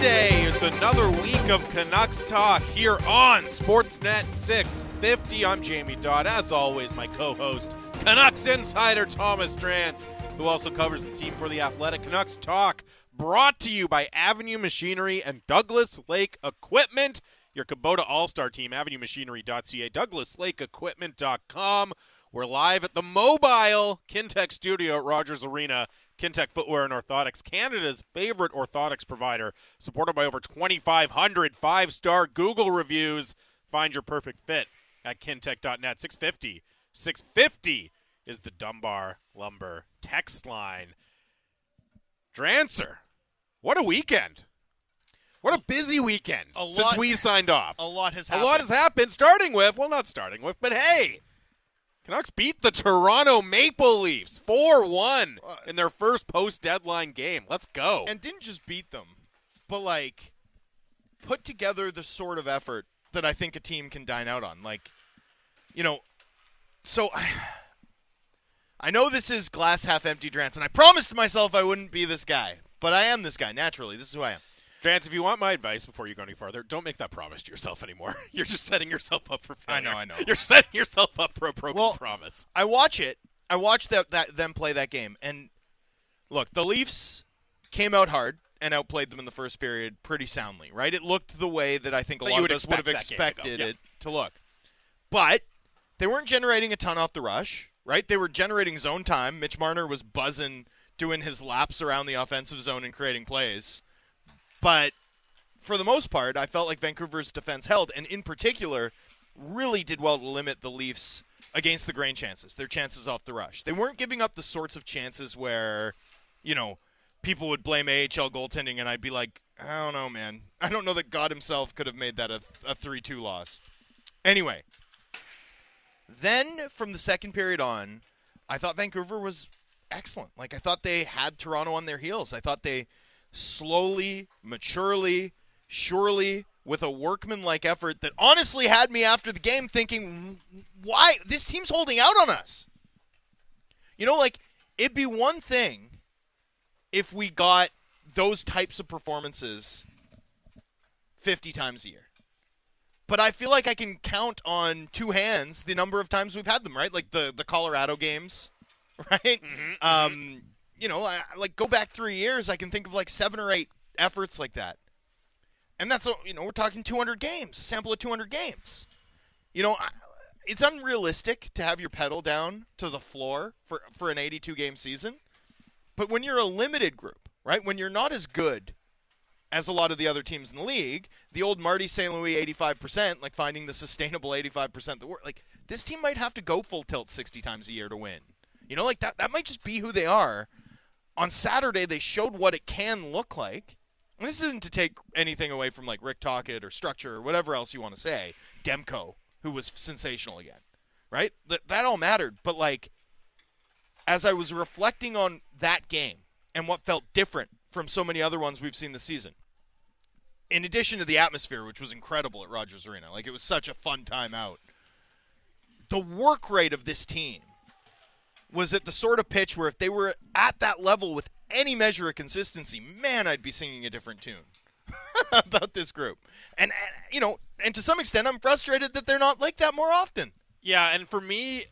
Monday. It's another week of Canucks talk here on Sportsnet 650. I'm Jamie Dodd. As always, my co-host, Canucks insider Thomas Drance, who also covers the team for the Athletic Canucks talk. Brought to you by Avenue Machinery and Douglas Lake Equipment. Your Kubota All-Star team, avenuemachinery.ca, douglaslakeequipment.com. We're live at the mobile Kintec studio at Rogers Arena. Kintec Footwear and Orthotics, Canada's favorite orthotics provider, supported by over 2,500 five-star Google reviews. Find your perfect fit at kintec.net. 650. 650 is the Dunbar Lumber text line. Drancer, what a weekend. What a busy weekend A since lot- we signed off. A lot has happened. A lot has happened, starting with, well, not starting with, but hey, Canucks beat the Toronto Maple Leafs 4 1 Uh, in their first post deadline game. Let's go. and didn't just beat them, but like put together the sort of effort that I think a team can dine out on. Like, you know, so I, I know this is glass half empty Drance, and I promised myself I wouldn't be this guy, but I am this guy naturally. This is who I am. Vance, if you want my advice before you go any farther, don't make that promise to yourself anymore. You're just setting yourself up for failure. I know, I know. You're setting yourself up for a broken Well, promise. I watch it. I watch that, that them play that game, and look, the Leafs came out hard and outplayed them in the first period pretty soundly. Right? It looked the way that I think a That lot of us would have expect that game to expected it to look. But they weren't generating a ton off the rush. Right? They were generating zone time. Mitch Marner was buzzing, doing his laps around the offensive zone and creating plays. But for the most part, I felt like Vancouver's defense held, and in particular, really did well to limit the Leafs against the grain chances, their chances off the rush. They weren't giving up the sorts of chances where, you know, people would blame AHL goaltending, and I'd be like, I don't know, man. I don't know that God himself could have made that a, a 3 2 loss. Anyway, then from the second period on, I thought Vancouver was excellent. Like, I thought they had Toronto on their heels. I thought they slowly, maturely, surely, with a workmanlike effort that honestly had me after the game thinking, why? This team's holding out on us. You know, like, it'd be one thing if we got those types of performances 50 times a year. But I feel like I can count on two hands the number of times we've had them, right? Like the, the Colorado games, right? Um, you know, I, like go back three years, I can think of like seven or eight efforts like that. And that's, you know, we're talking 200 games, a sample of 200 games. You know, it's unrealistic to have your pedal down to the floor for, for an 82 game season. But when you're a limited group, right? When you're not as good as a lot of the other teams in the league, the old Marty St. Louis 85%, like finding the sustainable 85% that work, like this team might have to go full tilt 60 times a year to win. You know, like that that might just be who they are. On Saturday they showed what it can look like. And this isn't to take anything away from like Rick Tocchet or structure or whatever else you want to say. Demko, who was sensational again. Right? That that all mattered, but like as I was reflecting on that game and what felt different from so many other ones we've seen this season, in addition to the atmosphere, which was incredible at Rogers Arena, like it was such a fun time out, the work rate of this team was at the sort of pitch where if they were at that level with any measure of consistency, man, I'd be singing a different tune about this group. And, and, you know, and to some extent, I'm frustrated that they're not like that more often. Yeah, and for me,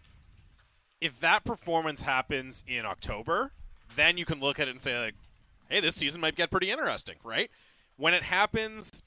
if that performance happens in October, then you can look at it and say, like, hey, this season might get pretty interesting, right? When it happens,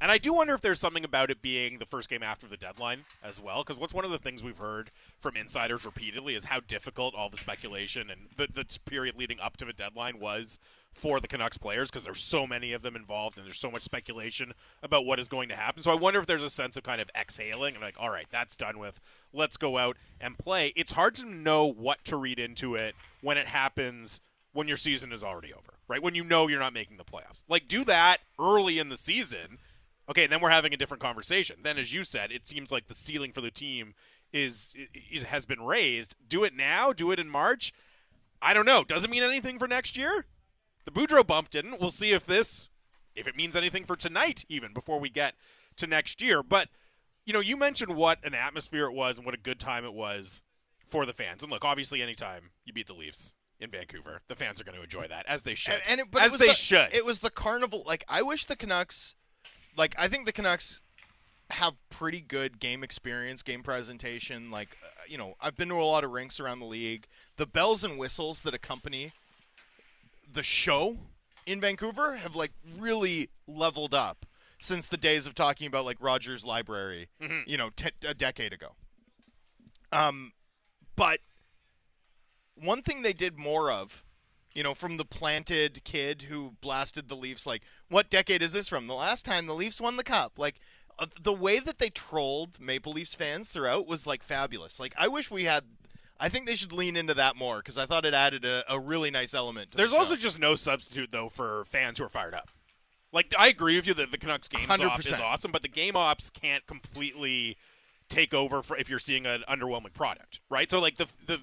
and I do wonder if there's something about it being the first game after the deadline as well, because what's one of the things we've heard from insiders repeatedly is how difficult all the speculation and the, the period leading up to the deadline was for the Canucks players, because there's so many of them involved and there's so much speculation about what is going to happen. So I wonder if there's a sense of kind of exhaling and like, all right, that's done with. Let's go out and play. It's hard to know what to read into it when it happens when your season is already over, right? When you know you're not making the playoffs. Like, do that early in the season. Okay, then we're having a different conversation. Then, as you said, it seems like the ceiling for the team is, is has been raised. Do it now. Do it in March. I don't know. Doesn't mean anything for next year. The Boudreau bump didn't. We'll see if this, if it means anything for tonight, even before we get to next year. But you know, you mentioned what an atmosphere it was and what a good time it was for the fans. And look, obviously, anytime you beat the Leafs, in Vancouver. The fans are going to enjoy that as they should. And, and it, but as it they the, should. It was the carnival. Like I wish the Canucks, like I think the Canucks have pretty good game experience, game presentation. Like uh, you know, I've been to a lot of rinks around the league. The bells and whistles that accompany the show in Vancouver have like really leveled up since the days of talking about like Rogers Library, Mhm. you know, t- a decade ago. Um, but one thing they did more of, you know, from the planted kid who blasted the Leafs, like, what decade is this from? The last time the Leafs won the cup. Like, uh, the way that they trolled Maple Leafs fans throughout was, like, fabulous. Like, I wish we had. I think they should lean into that more because I thought it added a, a really nice element. To There's the also just no substitute though for fans who are fired up. Like I agree with you that the Canucks game ops is awesome, but the game ops can't completely take over for if you're seeing an underwhelming product, right? So like the the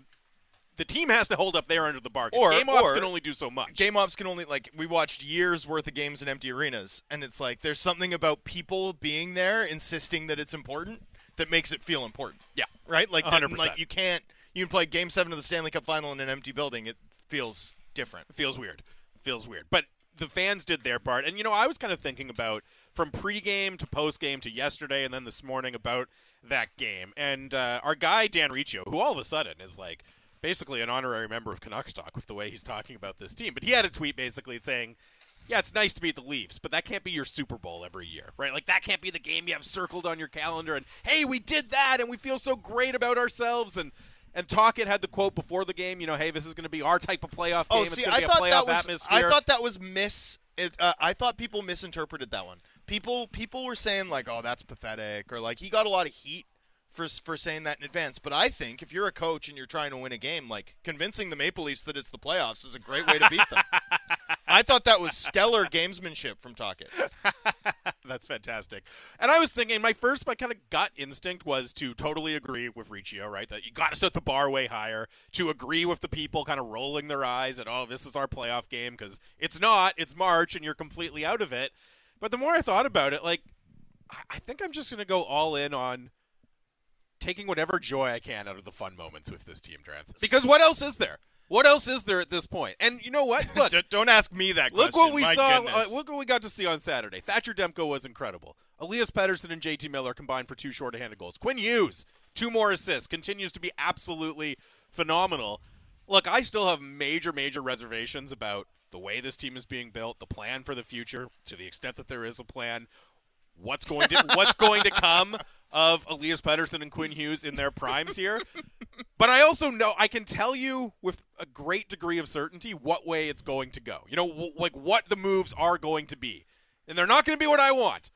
the team has to hold up their end of the bargain. Or- game ops or- can only do so much. Game ops can only like we watched years worth of games in empty arenas, and it's like there's something about people being there, insisting that it's important, that makes it feel important. yeah, right? Like, that- 100%. like you can't you can play Game Seven of the Stanley Cup Final in an empty building. It feels different. It feels weird. It feels weird. But the fans did their part. And, you know, I was kind of thinking about from pregame to postgame to yesterday and then this morning about that game. And uh, our guy, Dan Riccio, who all of a sudden is like basically an honorary member of Canucks Talk with the way he's talking about this team. But he had a tweet basically saying, yeah, it's nice to beat the Leafs, but that can't be your Super Bowl every year, right? Like that can't be the game you have circled on your calendar and hey, we did that and we feel so great about ourselves and and Tocchet had the quote before the game, you know, hey, this is going to be our type of playoff game. Oh, it's see, going to I be a thought playoff that was atmosphere. I thought that was miss. It, uh, I thought people misinterpreted that one. People people were saying like, "Oh, that's pathetic," or like he got a lot of heat for for saying that in advance. But I think if you're a coach and you're trying to win a game, like convincing the Maple Leafs that it's the playoffs is a great way to beat them. I thought that was stellar gamesmanship from Tocchet. That's fantastic. And I was thinking, my first, my kind of gut instinct was to totally agree with Riccio, right? That you got to set the bar way higher. To agree with the people kind of rolling their eyes at, oh, this is our playoff game because it's not. It's March, and you're completely out of it. But the more I thought about it, like, I- I think I'm just going to go all in on taking whatever joy I can out of the fun moments with this team, Drance. Because what else is there? What else is there at this point? And you know what? Look, don't ask me that. Look question. what we My saw. Uh, look what we got to see on Saturday. Thatcher Demko was incredible. Elias Pettersson and JT Miller combined for two short-handed goals. Quinn Hughes, two more assists, continues to be absolutely phenomenal. Look, I still have major, major reservations about the way this team is being built, the plan for the future, to the extent that there is a plan. What's going to what's going to come of Elias Pettersson and Quinn Hughes in their primes here? But I also know I can tell you with a great degree of certainty what way it's going to go. You know, w- like what the moves are going to be, and they're not going to be what I want.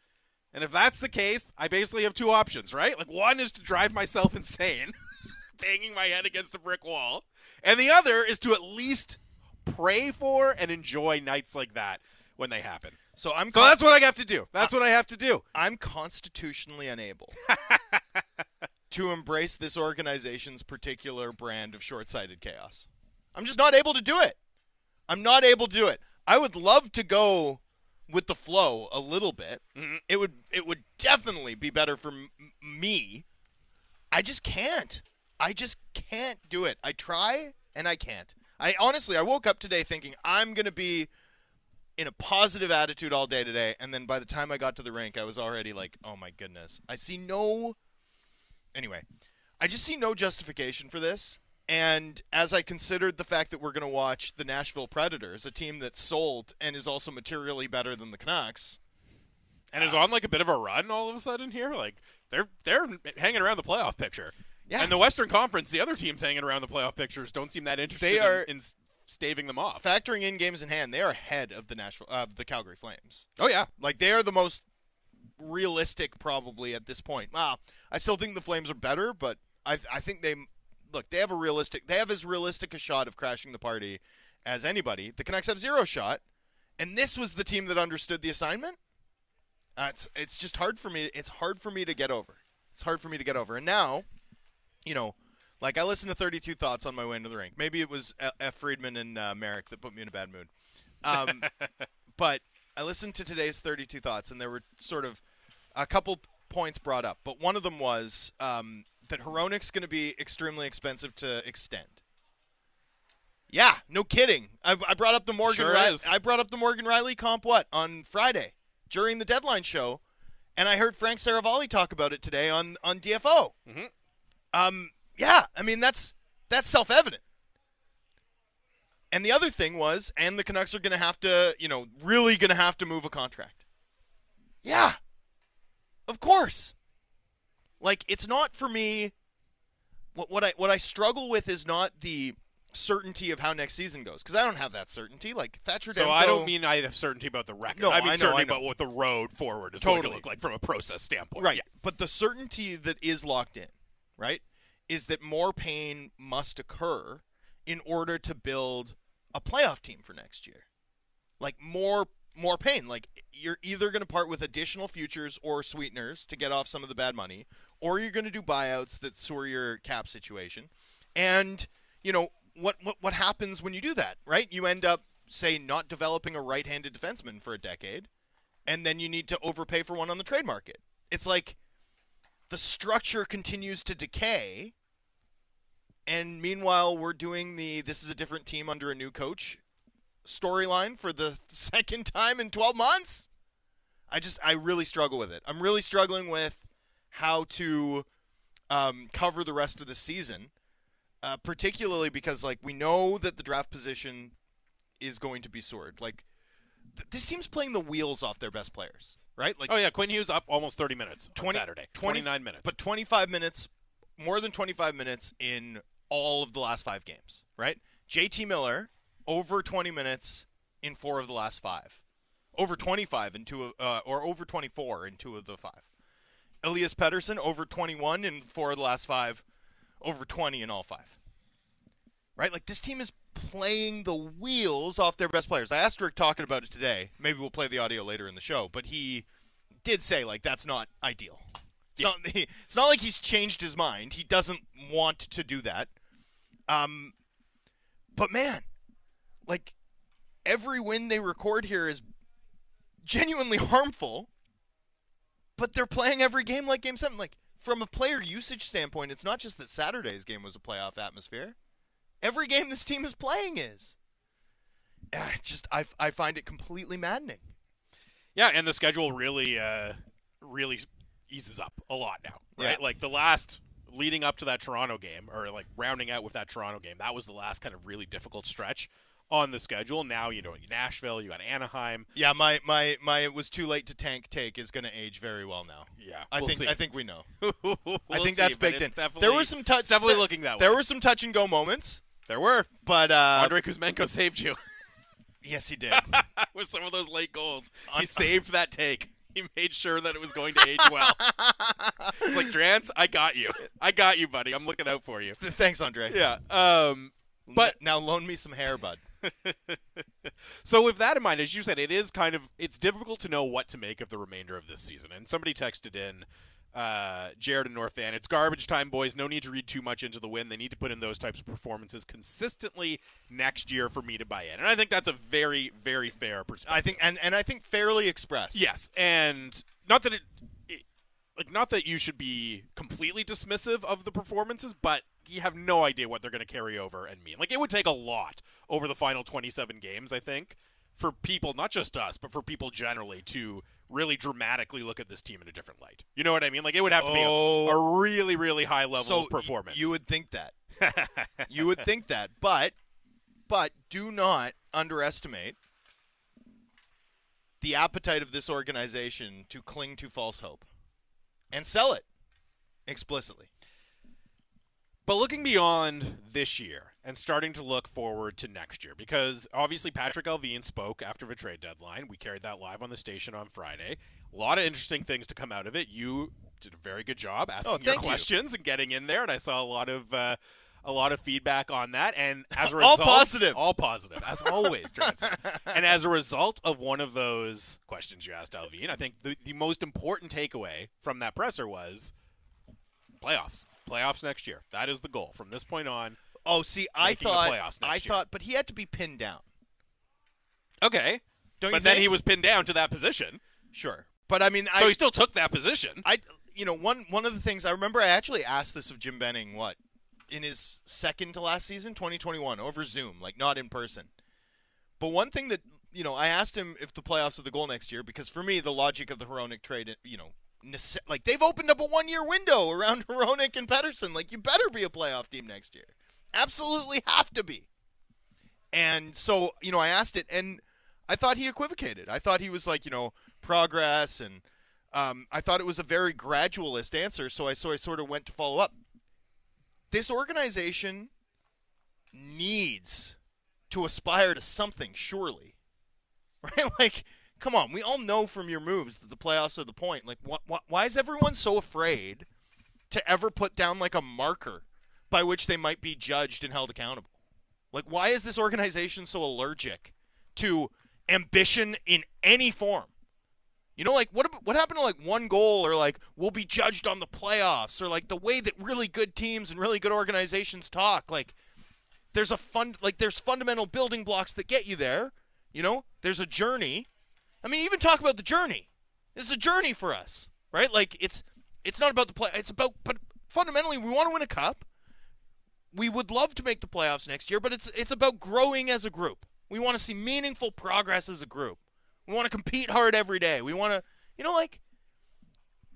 And if that's the case, I basically have two options, right? Like one is to drive myself insane, banging my head against a brick wall, and the other is to at least pray for and enjoy nights like that when they happen. So I'm So con- that's what I have to do. That's what I have to do. I'm constitutionally unable to embrace this organization's particular brand of short-sighted chaos. I'm just not able to do it. I'm not able to do it. I would love to go with the flow a little bit. Mhm. It would it would definitely be better for m- me. I just can't. I just can't do it. I try and I can't. I honestly I woke up today thinking I'm going to be in a positive attitude all day today and then by the time I got to the rink I was already like, "Oh my goodness. I see no Anyway, I just see no justification for this. And as I considered the fact that we're going to watch the Nashville Predators, a team that's sold and is also materially better than the Canucks, And is uh, on like a bit of a run all of a sudden here. Like they're they're hanging around the playoff picture. Yeah. And the Western Conference, the other teams hanging around the playoff pictures don't seem that interested They are- in, in staving them off. factoring in games in hand, they are ahead of the Nashville of the Calgary Flames. oh yeah, Like they are the most realistic probably at this point. Wow, I still think the Flames are better, but I I think they look they have a realistic they have as realistic a shot of crashing the party as anybody. The Canucks have zero shot, and this was the team that understood the assignment. Uh, it's it's just hard for me. It's hard for me to get over. It's hard for me to get over. And now, you know, like I listened to 32 Thoughts on my way into the rink. Maybe it was F. Friedman and uh, Marek that put me in a bad mood. Um, but I listened to today's 32 Thoughts, and there were sort of a couple points brought up. But one of them was um, that Hronek's going to be extremely expensive to extend. Yeah, no kidding. I, I brought up the Morgan. Sure Ri- is. I brought up the Morgan Rielly comp what on Friday during the deadline show, and I heard Frank Seravalli talk about it today on on DFO. Mhm. Um, yeah, I mean that's that's self evident. And the other thing was, and the Canucks are going to have to, you know, really going to have to move a contract. Yeah, of course. Like it's not for me. What what I what I struggle with is not the certainty of how next season goes because I don't have that certainty. Like Thatcher. So Demko, I don't mean I have certainty about the record. No, I mean I know, certainty about what the road forward is going to look like from a process standpoint. right, Yeah. but the certainty that is locked in, right, is that more pain must occur in order to build a playoff team for next year. Like more more pain. Like you're either going to part with additional futures or sweeteners to get off some of the bad money, or you're going to do buyouts that sore your cap situation. And you know what what what happens when you do that, right? You end up say not developing a right-handed defenseman for a decade, and then you need to overpay for one on the trade market. It's like the structure continues to decay. And meanwhile, we're doing the this is a different team under a new coach storyline for the second time in 12 months. I just, I really struggle with it. I'm really struggling with how to um, cover the rest of the season, uh, particularly because, like, we know that the draft position is going to be sorted. Like, th- this team's playing the wheels off their best players, right? Like, Oh yeah, Quinn Hughes up almost 30 minutes 20 on Saturday. 20 29 minutes. but 25 minutes, more than 25 minutes in all of the last five games, right? JT Miller over 20 minutes in four of the last five, over 25 in two, of, uh, or over 24 in two of the five. Elias Pettersson over 21 in four of the last five, over 20 in all five. Right? Like this team is playing the wheels off their best players. I asked Rick talking about it today. Maybe we'll play the audio later in the show, but he did say like that's not ideal. It's not. It's not like he's changed his mind. He doesn't want to do that. Um, but man, like every win they record here is genuinely harmful. But they're playing every game like Game Seven. Like from a player usage standpoint, it's not just that Saturday's game was a playoff atmosphere. Every game this team is playing is. It's just I, I find it completely maddening. Yeah, and the schedule really, uh, really eases up a lot now, right? Yeah. Like the last leading up to that Toronto game, or like rounding out with that Toronto game, that was the last kind of really difficult stretch on the schedule. Now you know Nashville, you got Anaheim. Yeah, my my my it was too late to tank take is going to age very well now. Yeah, I we'll think see. I think we know. We'll I think see, that's but baked in. There were some touch. definitely there- looking that There way. were some touch and go moments, There were. but uh, Andre Kuzmenko saved you yes, he did. with some of those late goals. Un- He saved that take. He made sure that it was going to age well. it's like Drance, I got you. I got you, buddy. I'm looking out for you. Thanks, Andre. Yeah. Um. But now loan me some hair, bud. So with that in mind, as you said, it is kind of it's difficult to know what to make of the remainder of this season. And somebody texted in, uh, Jared and North Van, it's garbage time, boys. No need to read too much into the win. They need to put in those types of performances consistently next year for me to buy in. And I think that's a very, very fair perspective. I think, and and I think fairly expressed. Yes, and not that it, it, like not that you should be completely dismissive of the performances, but you have no idea what they're going to carry over and mean. Like it would take a lot over the final 27 games, I think, for people, not just us, but for people generally to really dramatically look at this team in a different light. You know what I mean? Like it would have to be a, Oh. a really, really high level so of performance. You would think that. you would think that, but but do not underestimate the appetite of this organization to cling to false hope and sell it explicitly. But looking beyond this year and starting to look forward to next year, because obviously Patrik Allvin spoke after the trade deadline. We carried that live on the station on Friday. A lot of interesting things to come out of it. You did a very good job asking Oh, your thank you. questions and getting in there, and I saw a lot of uh, a lot of feedback on that. And as a result, All positive. all positive, as always, and as a result of one of those questions you asked Allvin, I think the the most important takeaway from that presser was playoffs. Playoffs next year. That is the goal. From this point on. Oh, see, I thought playoffs next I year. thought, but he had to be pinned down. Okay. Don't but then think? he was pinned down to that position. sure, but I mean, So I, he still took that position. I, you know, one one of the things I remember, I actually asked this of Jim Benning what in his second to last season, 2021, over Zoom, like not in person. But one thing that you know, I asked him if the playoffs are the goal next year because for me, the logic of the Hronek trade, you know, like they've opened up a one-year window around Hronek and Pettersson. Like you better be a playoff team next year, absolutely have to be. And so, you know, I asked it, and I thought he equivocated. I thought he was like, you know, progress, and um, I thought it was a very gradualist answer. So I so I sort of went to follow up. This organization needs to aspire to something, surely. Right? Like, come on. We all know from your moves that the playoffs are the point. Like, wh- wh- why is everyone so afraid to ever put down like a marker by which they might be judged and held accountable? Like, why is this organization so allergic to ambition in any form? You know, like what what happened to like one goal or like we'll be judged on the playoffs or like the way that really good teams and really good organizations talk. Like there's a fund like there's fundamental building blocks that get you there. You know, there's a journey. I mean, even talk about the journey. This is a journey for us, right? Like it's it's not about the play. It's about but fundamentally we want to win a cup. We would love to make the playoffs next year, but it's it's about growing as a group. We want to see meaningful progress as a group. We want to compete hard every day. We want to, you know, like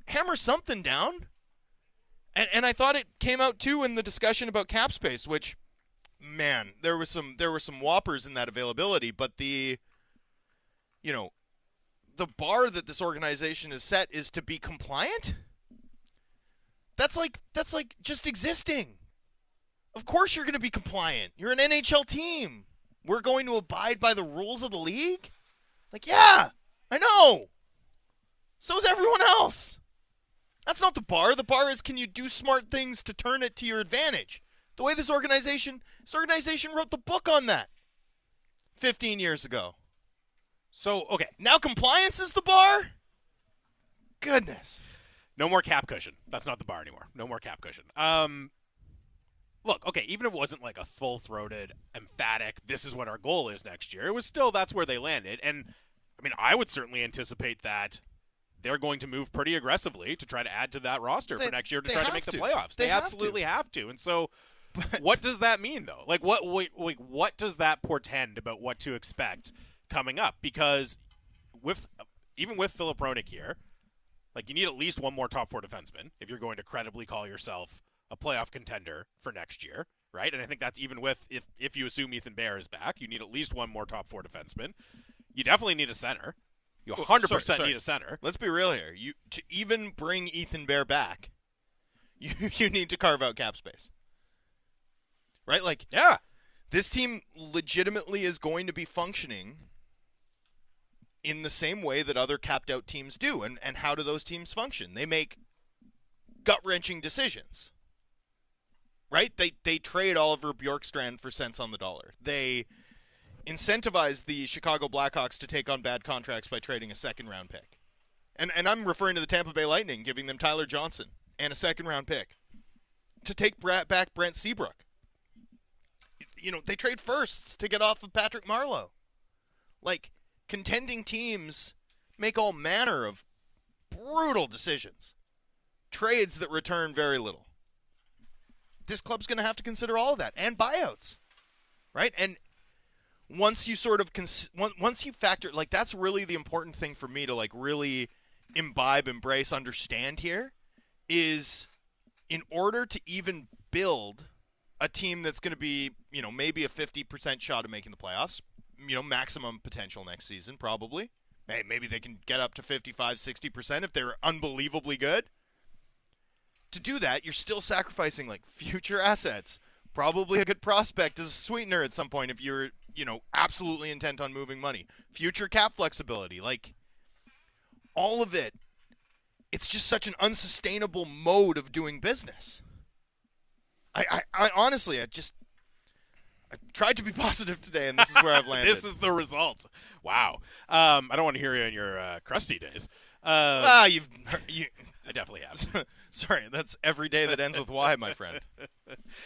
hammer something down. And and I thought it came out too in the discussion about cap space, which man, there was some there were some whoppers in that availability, but the you know, the bar that this organization is set is to be compliant. That's like that's like just existing. Of course you're going to be compliant. You're an NHL team. We're going to abide by the rules of the league? Like, yeah, I know. So is everyone else. That's not the bar. The bar is can you do smart things to turn it to your advantage? The way this organization this organization wrote the book on that 15 years ago. So okay, Now compliance is the bar? Goodness. no more cap cushion. That's not the bar anymore. No more cap cushion. Um, look, okay, even if it wasn't like a full-throated, emphatic, this is what our goal is next year, it was still that's where they landed. And I mean, I would certainly anticipate that they're going to move pretty aggressively to try to add to that roster They- for next year to try to make the playoffs. They They, have to. absolutely have to. And so, what does that mean though? Like what wait, wait, what does that portend about what to expect coming up? Because with even with Filip Hronek here, like you need at least one more top four defenseman if you're going to credibly call yourself a playoff contender for next year, right? And I think that's even with if if you assume Ethan Bear is back, you need at least one more top four defenseman. You definitely need a center. You 100% sorry, sorry. need a center. Let's be real here. You to even bring Ethan Bear back, you you need to carve out cap space. Right? Like Yeah. this team legitimately is going to be functioning in the same way that other capped out teams do. And, and how do those teams function? They make gut wrenching decisions. Right? They they trade Oliver Bjorkstrand for cents on the dollar. They incentivize the Chicago Blackhawks to take on bad contracts by trading a second round pick. And and I'm referring to the Tampa Bay Lightning giving them Tyler Johnson and a second round pick to take back Brent Seabrook you know, they trade firsts to get off of Patrick Marleau. Like, contending teams make all manner of brutal decisions, trades that return very little. This club's going to have to consider all of that and buyouts, right? And once you sort of cons- once you factor like that's really the important thing for me to like really imbibe, embrace, understand here is in order to even build a team that's going to be, you know, maybe a 50% shot of making the playoffs, you know, maximum potential next season, probably. Maybe they can get up to 55, 60% if they're unbelievably good. To do that, you're still sacrificing like future assets. Probably a good prospect as a sweetener at some point if you're, you know, absolutely intent on moving money. Future cap flexibility, like all of it. It's just such an unsustainable mode of doing business. I, I, I honestly, I just, I tried to be positive today, and this is where I've landed. this is the result. Wow. Um, I don't want to hear you in your uh, crusty days. Um, ah, you've, you, I definitely have. sorry, that's every day that ends with Y, my friend.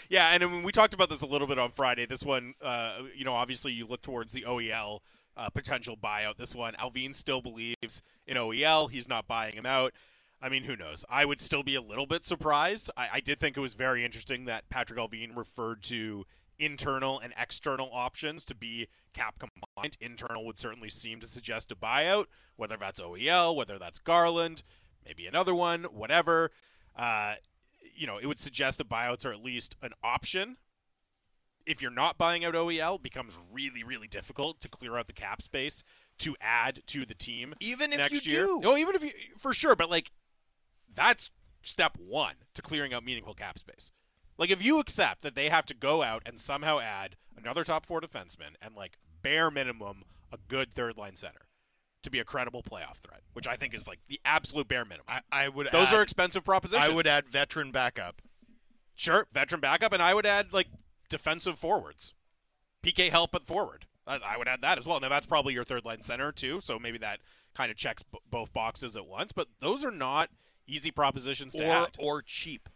Yeah, and when we talked about this a little bit on Friday, this one, uh, you know, obviously you look towards the OEL uh, potential buyout. This one, Allvin still believes in OEL. He's not buying him out. I mean, who knows? I would still be a little bit surprised. I, I did think it was very interesting that Patrik Allvin referred to internal and external options to be cap compliant. Internal would certainly seem to suggest a buyout, whether that's OEL, whether that's Garland, maybe another one, whatever. Uh, you know, it would suggest that buyouts are at least an option. If you're not buying out OEL, it becomes really, really difficult to clear out the cap space to add to the team Even if next you year. do. No, even if you, for sure, but like, that's step one to clearing out meaningful cap space. Like, if you accept that they have to go out and somehow add another top four defenseman and like bare minimum a good third line center to be a credible playoff threat, which I think is like the absolute bare minimum. I, I would. Those add, are expensive propositions. I would add veteran backup. Sure, veteran backup, and I would add like defensive forwards, PK help at forward. I, I would add that as well. Now that's probably your third line center too, so maybe that kind of checks b- both boxes at once. But those are not easy propositions to or add. or cheap.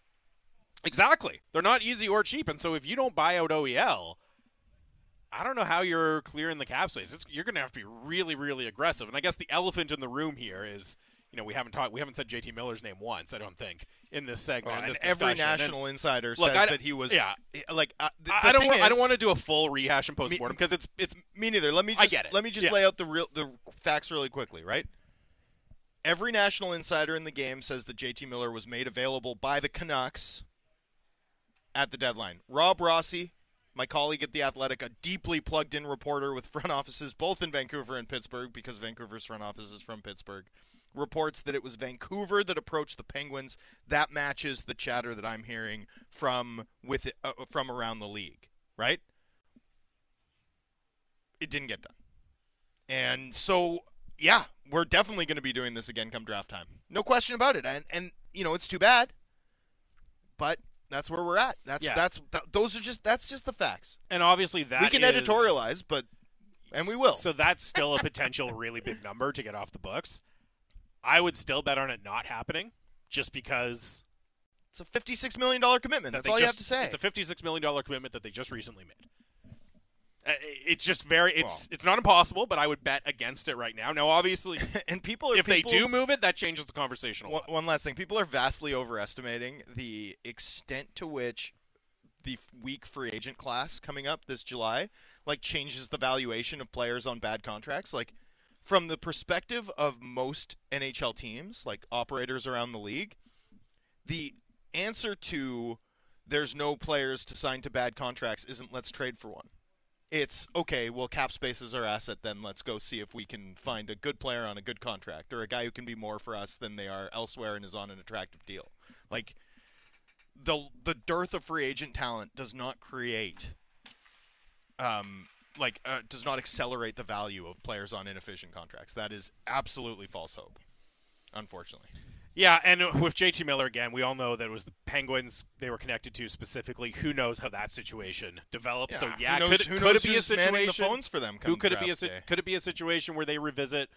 Exactly, they're not easy or cheap, and so if you don't buy out OEL, I don't know how you're clearing the cap space. It's, you're going to have to be really, really aggressive. And I guess the elephant in the room here is. You know, we haven't talked. We haven't said JT Miller's name once. I don't think in this segment. in this every discussion. And- national insider Look, says that he was. yeah. Like uh, the, I- the I don't. Want, I don't want to do a full rehash and postmortem because it's it's Me neither. Let me I just get it. let me just Yeah. lay out the real the facts really quickly, right? Every national insider in the game says that JT Miller was made available by the Canucks at the deadline. Rob Rossi, my colleague at the Athletic, a deeply plugged in reporter with front offices both in Vancouver and Pittsburgh because Vancouver's front office is from Pittsburgh, reports that it was Vancouver that approached the Penguins. That matches the chatter that I'm hearing from with uh, from around the league, right? It didn't get done. And so, yeah, we're definitely going to be doing this again come draft time. No question about it. And and you know, it's too bad. But that's where we're at. That's Yeah. that's th- those are just that's just the facts. and obviously that we can is- editorialize, but and we will. So that's still a potential really big number to get off the books. I would still bet on it not happening, just because it's a fifty-six million dollar commitment. that That's all you have to say. It's a fifty-six million dollar commitment that they just recently made. Uh, It's just very. It's Well. it's not impossible, but I would bet against it right now. Now, obviously, and people are if they do move it, that changes the conversation a One, lot. one last thing. People are vastly overestimating the extent to which the weak free agent class coming up this July like changes the valuation of players on bad contracts. Like from the perspective of most NHL teams, like operators around the league, the answer to there's no players to sign to bad contracts isn't let's trade for one. It's okay, well cap space is our asset then let's go see if we can find a good player on a good contract or a guy who can be more for us than they are elsewhere and is on an attractive deal. Like the the dearth of free agent talent does not create um like uh, does not accelerate the value of players on inefficient contracts. That is absolutely false hope. Unfortunately. Yeah, and with JT Miller again, we all know that it was the Penguins they were connected to specifically. Who knows how that situation develops? so yeah, who knows, could, who could knows it be a situation? the phones for them? Who could it be a day? could it be a situation where they revisit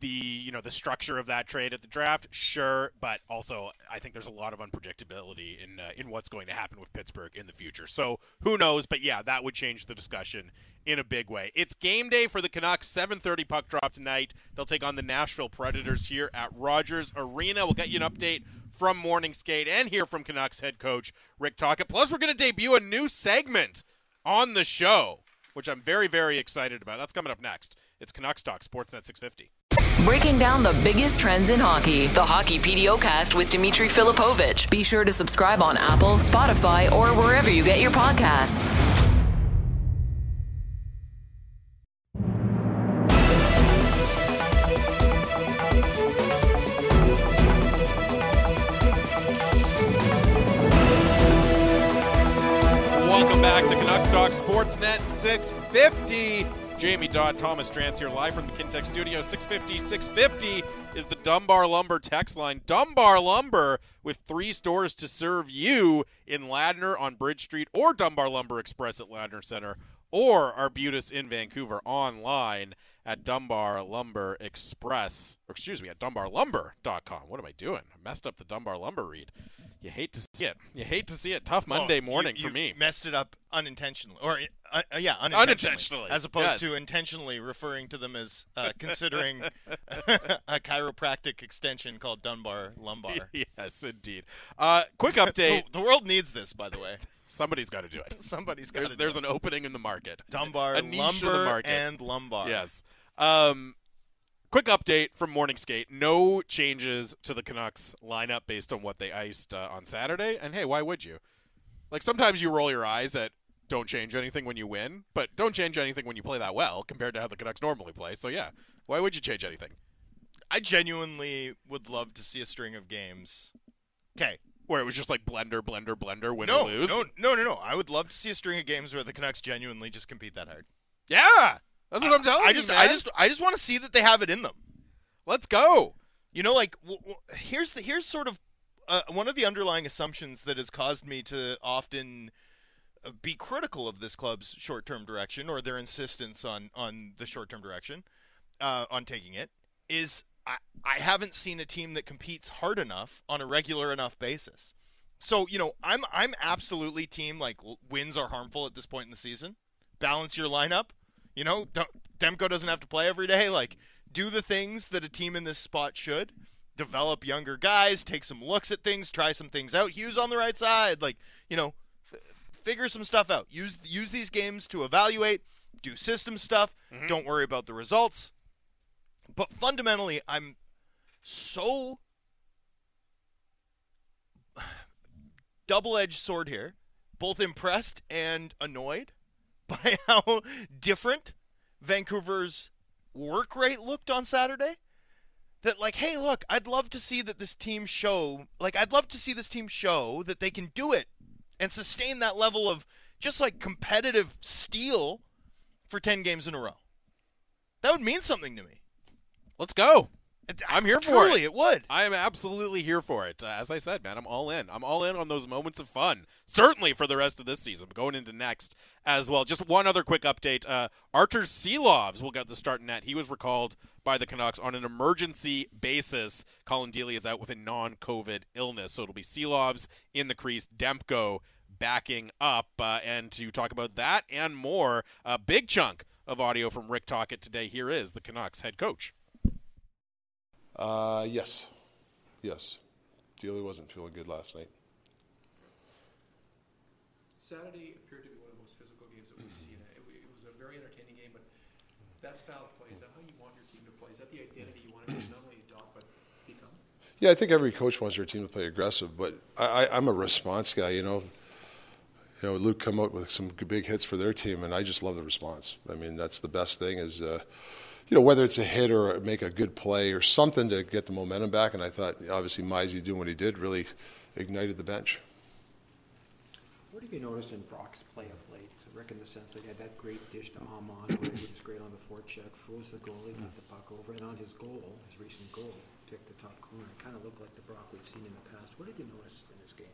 the you know the structure of that trade at the draft? Sure, but also I think there's a lot of unpredictability in uh, in what's going to happen with Pittsburgh in the future. So who knows? But yeah, that would change the discussion in a big way. It's game day for the Canucks. 7:30 puck drop tonight. They'll take on the Nashville Predators here at Rogers Arena. We'll get you an update from Morning Skate and hear from Canucks head coach Rick Tocchet. Plus, we're going to debut a new segment on the show, which I'm very, very excited about. That's coming up next. It's Canucks Talk, Sportsnet 650. Breaking down the biggest trends in hockey. The Hockey PDO cast with Dimitri Filipovic. Be sure to subscribe on Apple, Spotify, or wherever you get your podcasts. Welcome back to Canucks Talk Sportsnet 650. Jamie Dodd, Thomas Drance here live from the Kintec studio. 650 650 is the Dunbar Lumber text line. Dunbar Lumber with three stores to serve you in Ladner on Bridge Street or Dunbar Lumber Express at Ladner Center or Arbutus in Vancouver online at Dunbar Lumber Express, or excuse me, at DunbarLumber.com. What am I doing? I messed up the Dunbar Lumber read. You hate to see it. You hate to see it. Tough Monday Oh, morning you, for you me. Messed it up unintentionally, or uh, uh, yeah, unintentionally, Unintentionally, as opposed yes. to intentionally referring to them as uh, considering a chiropractic extension called Dunbar lumbar. yes, indeed. Uh, quick update. The, the world needs this, by the way. Somebody's got to do it. Somebody's got There's there's an opening in the market. Dunbar lumber the market. and lumbar. Yes. Um, quick update from Morning Skate. No changes to the Canucks lineup based on what they iced uh, on Saturday. And hey, why would you? Like sometimes you roll your eyes at don't change anything when you win, but don't change anything when you play that well compared to how the Canucks normally play. So yeah, why would you change anything? I genuinely would love to see a string of games. Okay. Where it was just like blender, blender, blender, win No, or lose. no, no, no, no. I would love to see a string of games where the Canucks genuinely just compete that hard. Yeah, that's what I'm telling I you. just, man. I just, I just want to see that they have it in them. let's go. You know, like w- w- here's the here's sort of uh, one of the underlying assumptions that has caused me to often uh, be critical of this club's short-term direction or their insistence on on the short-term direction uh, on taking it is I, I haven't seen a team that competes hard enough on a regular enough basis. So you know, I'm I'm absolutely team like wins are harmful at this point in the season. Balance your lineup. You know, don't, Demko doesn't have to play every day. Like, do the things that a team in this spot should. Develop younger guys, take some looks at things, try some things out. Hughes on the right side, like you know, f- figure some stuff out. Use use these games to evaluate, do system stuff. Mm-hmm. Don't worry about the results. But fundamentally, I'm so double-edged sword here, both impressed and annoyed by how different Vancouver's work rate looked on Saturday. That like, hey, look, I'd love to see that this team show, like, I'd love to see this team show that they can do it and sustain that level of just like competitive steel for ten games in a row. That would mean something to me. Let's go. I'm here for Truly, it. it would. I am absolutely here for it. Uh, as I said, man, I'm all in. I'm all in on those moments of fun. Certainly for the rest of this season, going into next as well. Just one other quick update. Uh, Arturs Silovs will get the start net. He was recalled by the Canucks on an emergency basis. Collin Delia is out with a non-COVID illness, so it'll be Silovs in the crease. Demko backing up. Uh, and to talk about that and more, a big chunk of audio from Rick Tocchet today. Here is the Canucks head coach. Uh, yes, yes. Delia wasn't feeling good last night. Saturday appeared to be one of the most physical games that we've seen. It, it was a very entertaining game, but that style of play, is that how you want your team to play? Is that the identity you want to not only adopt, but become? Yeah, I think every coach wants their team to play aggressive, but I, I, I'm a response guy. You know, you know, Luke come out with some big hits for their team, and I just love the response. I mean, that's the best thing is, uh, you know, whether it's a hit or make a good play or something to get the momentum back. And I thought, obviously, Mizey doing what he did really ignited the bench. What have you noticed in Brock's play of late? Rick, in the sense that he had that great dish to Aman, where he was great on the forecheck, froze the goalie, got the puck over, and on his goal, his recent goal, picked the top corner. It kind of looked like the Brock we've seen in the past. What have you noticed in his game?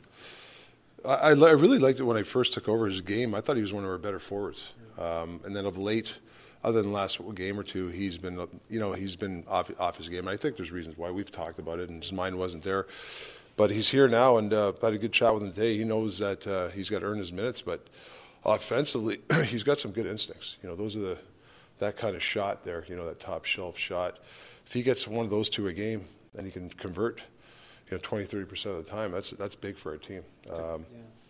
I, I really liked it when I first took over his game. I thought he was one of our better forwards. Um, and then of late, other than the last game or two, he's been, you know, he's been off, off his game. And I think there's reasons why we've talked about it, and his mind wasn't there. But he's here now, and uh, had a good chat with him today. He knows that uh, he's got to earn his minutes, but offensively, he's got some good instincts. You know, those are the that kind of shot there. You know, that top shelf shot. If he gets one of those two a game, and he can convert, you know, 20, 30 percent of the time, that's that's big for our team. Um,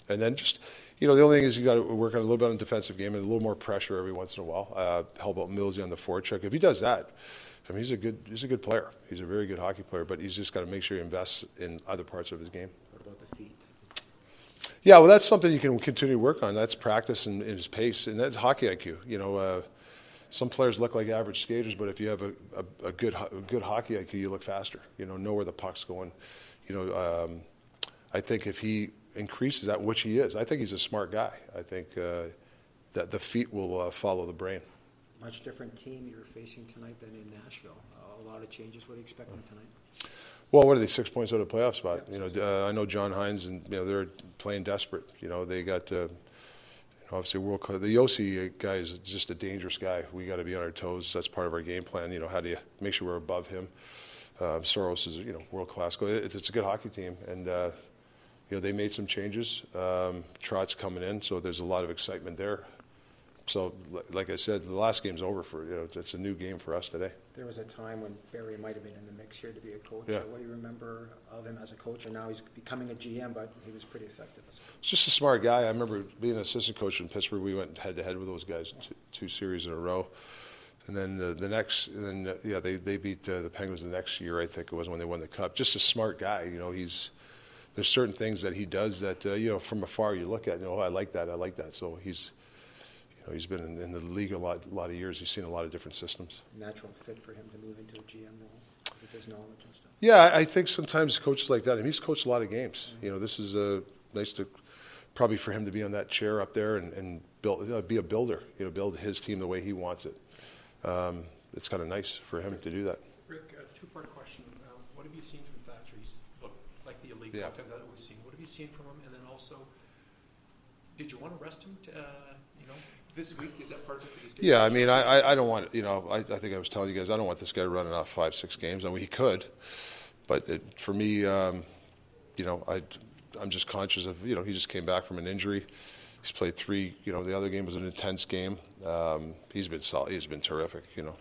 And then just, you know, the only thing is you got to work on a little bit on defensive game and a little more pressure every once in a while. Uh, help out Millsy on the forecheck. If he does that, I mean, he's a good he's a good player. He's a very good hockey player, but he's just got to make sure he invests in other parts of his game. What about the feet? Yeah, well, that's something you can continue to work on. That's practice and, and his pace, and that's hockey IQ. You know, uh, some players look like average skaters, but if you have a, a, a good a good hockey IQ, you look faster. You know, know where the puck's going. You know, um, I think if he increases that, which he is, I think he's a smart guy. I think uh, that the feet will uh, follow the brain. Much different team you're facing tonight than in Nashville. Uh, a lot of changes. What are you expecting tonight? Well, what are they? Six points out of the playoff spot. You know, uh, I know John Hynes, and you know they're playing desperate. You know, they got, uh, know, obviously, world class. The Josi guy is just a dangerous guy. We got to be on our toes. That's part of our game plan. You know, how do you make sure we're above him? Um, Saros is, you know, world class. It's, it's a good hockey team, and uh, you know they made some changes. Um, Trotz's coming in, so there's a lot of excitement there. So, like I said, the last game's over for you know. It's, it's a new game for us today. There was a time when Barry might have been in the mix here to be a coach. Yeah. What do you remember of him as a coach? And now he's becoming a GM, but he was pretty effective. as a coach. He's just a smart guy. I remember being an assistant coach in Pittsburgh. We went head to head with those guys two, two series in a row. And then uh, the next, and then yeah, they they beat uh, the Penguins the next year. I think it was when they won the cup. Just a smart guy. You know, he's there's certain things that he does that uh, you know from afar you look at. You know, oh, I like that. I like that. So he's you know he's been in, in the league a lot a lot of years. He's seen a lot of different systems. Natural fit for him to move into a GM role with his knowledge and stuff. Yeah, I I think sometimes coaches like that. I mean, he's coached a lot of games. You know, this is uh, nice to probably for him to be on that chair up there and, and build, uh, be a builder. You know, build his team the way he wants it. Um, it's kind of nice for him to do that. Rick, a two-part question. Uh, what have you seen from Thatcher? He's looked like the Yeah. goaltender that we've seen. What have you seen from him? And then also, did you want to rest him? To, uh, you know, this week is that part of he's Yeah, I mean, I, I, I don't want you know. I, I think I was telling you guys I don't want this guy running off five, six games. I mean, he could, but it, for me, um, you know, I, I'm just conscious of you know he just came back from an injury. He's played three. You know, the other game was an intense game. Um, he's been solid. He's been terrific. You know,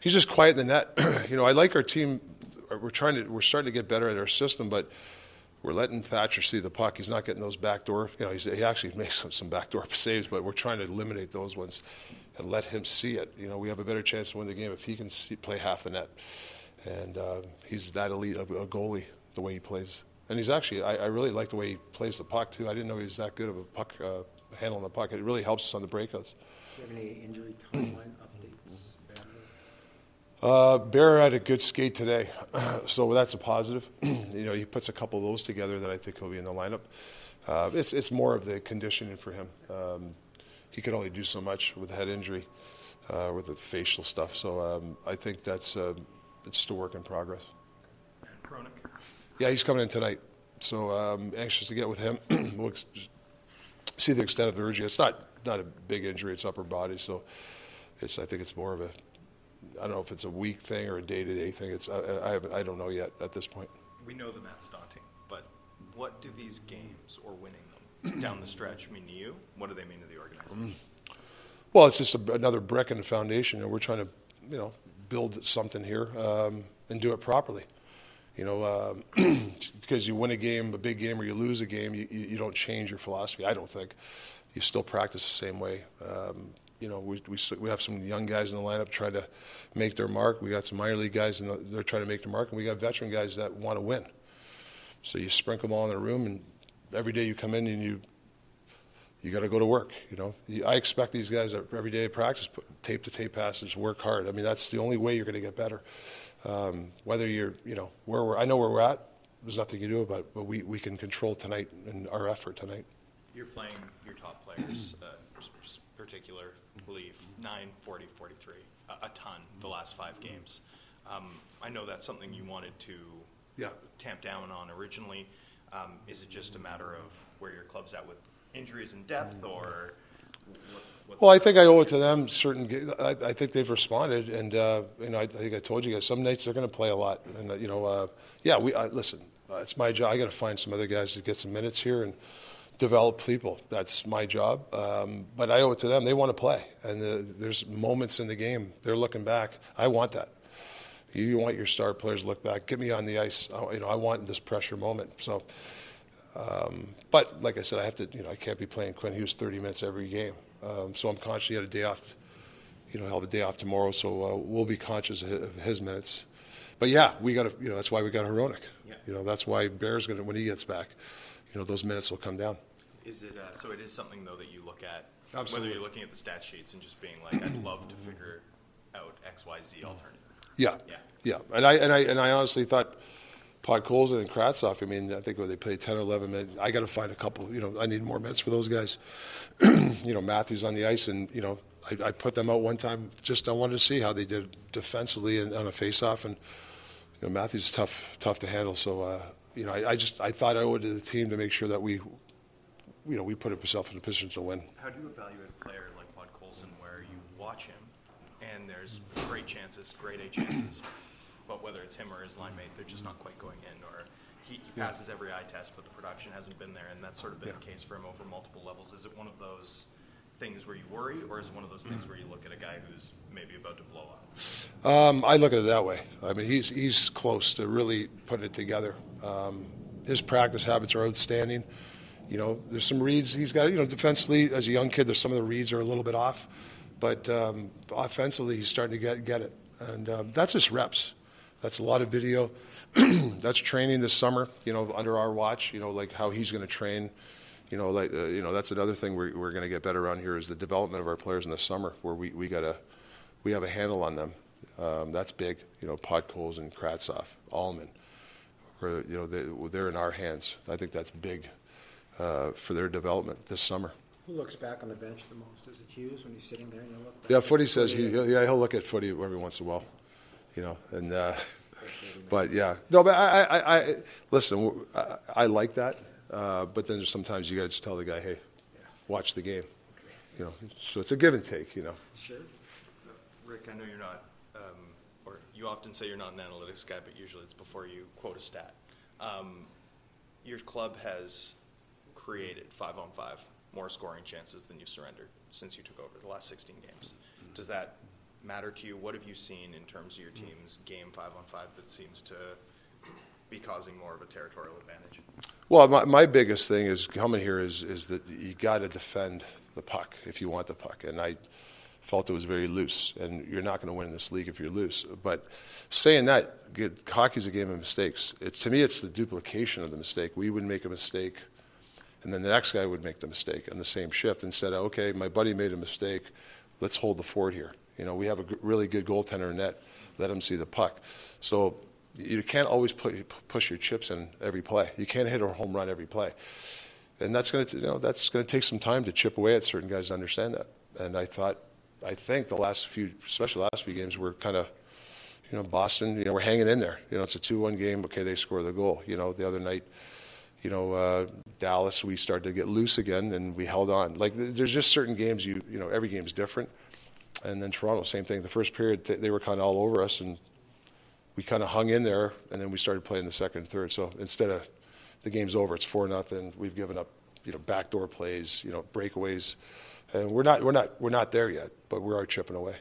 he's just quiet in the net. you know, I like our team. We're trying to. We're starting to get better at our system, but we're letting Thatcher see the puck. He's not getting those backdoor. You know, he actually makes some, some backdoor saves, but we're trying to eliminate those ones and let him see it. You know, we have a better chance to win the game if he can see, play half the net. And uh, he's that elite of a goalie, the way he plays. And he's actually, I, I really like the way he plays the puck too. I didn't know he was that good of a puck uh, handling the puck. It really helps us on the breakouts. Do you have any injury timeline? Uh, Bear had a good skate today, so that's a positive. you know, he puts a couple of those together that I think he'll be in the lineup. Uh, it's it's more of the conditioning for him. Um, he could only do so much with the head injury, uh, with the facial stuff. So um, I think that's uh, it's still work in progress. Hronek. Yeah, he's coming in tonight, so um, anxious to get with him. we'll ex- see the extent of the injury. It's not not a big injury; it's upper body, so it's I think it's more of a I don't know if it's a week thing or a day to day thing. It's I, I, I don't know yet at this point. We know the math's daunting, but what do these games or winning them down the stretch mean to you? What do they mean to the organization? Well, it's just a, another brick in the foundation, and we're trying to, you know, build something here um, and do it properly. You know, um, because you win a game, a big game, or you lose a game, you, you you don't change your philosophy. I don't think. You still practice the same way. Um, you know, we, we we have some young guys in the lineup trying to make their mark. We got some minor league guys, and they're trying to make their mark, and we got veteran guys that want to win. So you sprinkle them all in a room, and every day you come in and you you got to go to work. You know, I expect these guys every day at practice, tape to tape passes, work hard. I mean, that's the only way you're going to get better. Um, whether you're, you know, where we're, I know where we're at. There's nothing you can do about it, but we, we can control tonight and our effort tonight. You're playing your top players, uh, particular, believe, 9, 40, 43, a, a ton the last five games. Um, I know that's something you wanted to Yeah. tamp down on originally. Um, is it just a matter of where your club's at with injuries and depth, or what's, what's Well, I think I owe it to them. Certain, ga- I, I think they've responded, and uh, you know, I, I think I told you guys some nights they're going to play a lot, and uh, you know, uh, yeah, we listen. Uh, it's my job. I got to find some other guys to get some minutes here and develop people. That's my job. Um, but I owe it to them. They want to play, and uh, there's moments in the game they're looking back. I want that. You, want your star players to look back. Get me on the ice. I, you know, I want this pressure moment. So. Um, but like I said, I have to. You know, I can't be playing Quinn Hughes 30 minutes every game. Um, so I'm conscious. He had a day off. You know, have a day off tomorrow, so uh, we'll be conscious of his, of his minutes. But yeah, we got to. You know, that's why we got Hronek. Yeah. You know, that's why Bear's going to when he gets back. You know, those minutes will come down. Is it uh, so? It is something though that you look at, Absolutely. whether you're looking at the stat sheets and just being like, I'd love to figure out X, Y, Z alternative. Yeah, Yeah. yeah. And I and I and I honestly thought Podkolzin and Kravtsov. I mean, I think when they played 10 or 11 minutes, I got to find a couple. You know, I need more minutes for those guys. you know, Matthews on the ice, and you know, I, I put them out one time. Just I wanted to see how they did defensively and on a face-off, and you know, Matthews is tough, tough to handle. So uh, you know, I, I just I thought I owed it to the team to make sure that we you know we put ourselves in a position to win. How do you evaluate a player like Bud Colson where you watch him and there's great chances, great A chances, but whether it's him or his line mate, they're just not quite going in, or he, he passes every eye test, but the production hasn't been there, and that's sort of been the case for him over multiple levels. Is it one of those things where you worry, or is it one of those things where you look at a guy who's maybe about to blow up? Um, I look at it that way. I mean, he's he's close to really putting it together. Um, his practice habits are outstanding. You know, there's some reads he's got. You know, defensively as a young kid, there's some of the reads are a little bit off, but um, offensively he's starting to get get it, and um, that's just reps. That's a lot of video. that's training this summer. You know, under our watch. You know, like how he's going to train. You know, like uh, you know, that's another thing we're, we're going to get better around here is the development of our players in the summer, where we we got a we have a handle on them. Um, that's big. You know, Podkolz and Kravtsov, Aman, where you know they, they're in our hands. I think that's big uh, for their development this summer. Who looks back on the bench the most? Is it Hughes when he's sitting there and you look back? Yeah, Footy says he he'll- yeah he'll look at Footy every once in a while, you know, and uh, but yeah no but I I, I- I listen I, I like that, uh, but then sometimes you got to just tell the guy hey, watch the game, you know, so it's a give and take, you know. Sure. Rick, I know you're not, um, or you often say you're not an analytics guy, but usually it's before you quote a stat. Um, your club has created five on five more scoring chances than you've surrendered since you took over the last 16 games. Mm-hmm. Does that matter to you? What have you seen in terms of your mm-hmm. team's game five on five that seems to be causing more of a territorial advantage? Well, my, my biggest thing is coming here is is that you got to defend the puck if you want the puck, and I felt it was very loose, and you're not going to win in this league if you're loose. But saying that, hockey's a game of mistakes. It's to me, it's the duplication of the mistake. We would make a mistake, and then the next guy would make the mistake on the same shift instead of okay, my buddy made a mistake, let's hold the fort here. You know, we have a really good goaltender in net. Let him see the puck. So you can't always put, push your chips in every play. You can't hit a home run every play, and that's going to you know that's going to take some time to chip away at certain guys to understand that. And I thought, I think the last few, especially last few games, we're kind of, you know, Boston. You know, we're hanging in there. You know, it's a two-one game. Okay, they score the goal. You know, the other night. You know, uh, Dallas, we started to get loose again, and we held on. Like, there's just certain games you, you know, every game's different. And then Toronto, same thing. The first period, th- they were kind of all over us, and we kind of hung in there, and then we started playing the second and third. So instead of the game's over, it's four nothing. We've given up, you know, backdoor plays, you know, breakaways, and we're not, we're not, we're not there yet, but we are chipping away.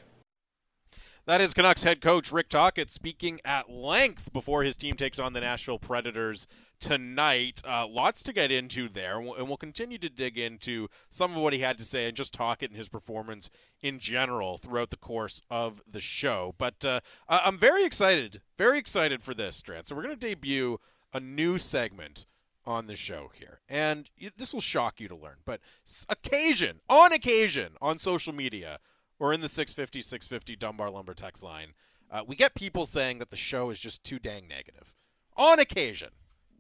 That is Canucks head coach Rick Tocchet speaking at length before his team takes on the Nashville Predators tonight. Uh, lots to get into there, and we'll, continue to dig into some of what he had to say and just talk it and his performance in general throughout the course of the show. But uh, I'm very excited, very excited for this, Drance. So we're going to debut a new segment on the show here. And this will shock you to learn, but occasion, on occasion, on social media or in the 650 650 Dunbar Lumber text line, uh, we get people saying that the show is just too dang negative. On occasion,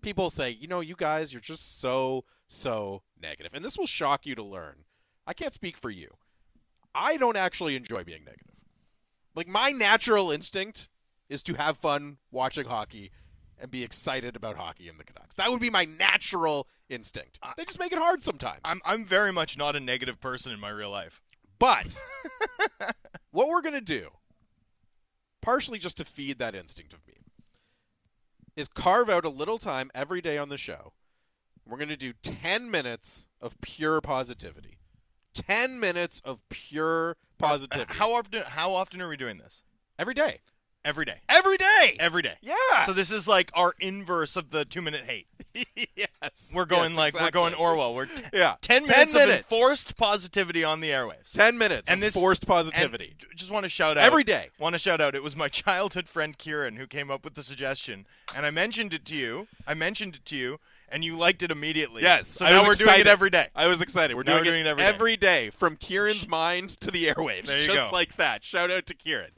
people say, you know, you guys, you're just so, so negative. And this will shock you to learn. I can't speak for you. I don't actually enjoy being negative. Like, my natural instinct is to have fun watching hockey and be excited about hockey in the Canucks. That would be my natural instinct. They just make it hard sometimes. I'm, I'm very much not a negative person in my real life. But what we're going to do, partially just to feed that instinct of me, is carve out a little time every day on the show. We're going to do 10 minutes of pure positivity. 10 minutes of pure uh, positivity. How often? How often are we doing this? every day. Every day. Every day. Every day. yeah. So this is like our inverse of the two minute hate. yes. We're going Yes, like we're going. Orwell. We're t- Yeah. ten 10 minutes, minutes. of enforced positivity on the airwaves. 10 minutes And of this- forced positivity. just want to shout out Every day. Want to shout out. It was my childhood friend Kieran who came up with the suggestion, and I mentioned it to you. I mentioned it to you, and you liked it immediately. Yes. So now we're doing it every day. I was excited. We're doing, doing it every day. every day from Kieran's mind to the airwaves. There you just go. like that. Shout out to Kieran.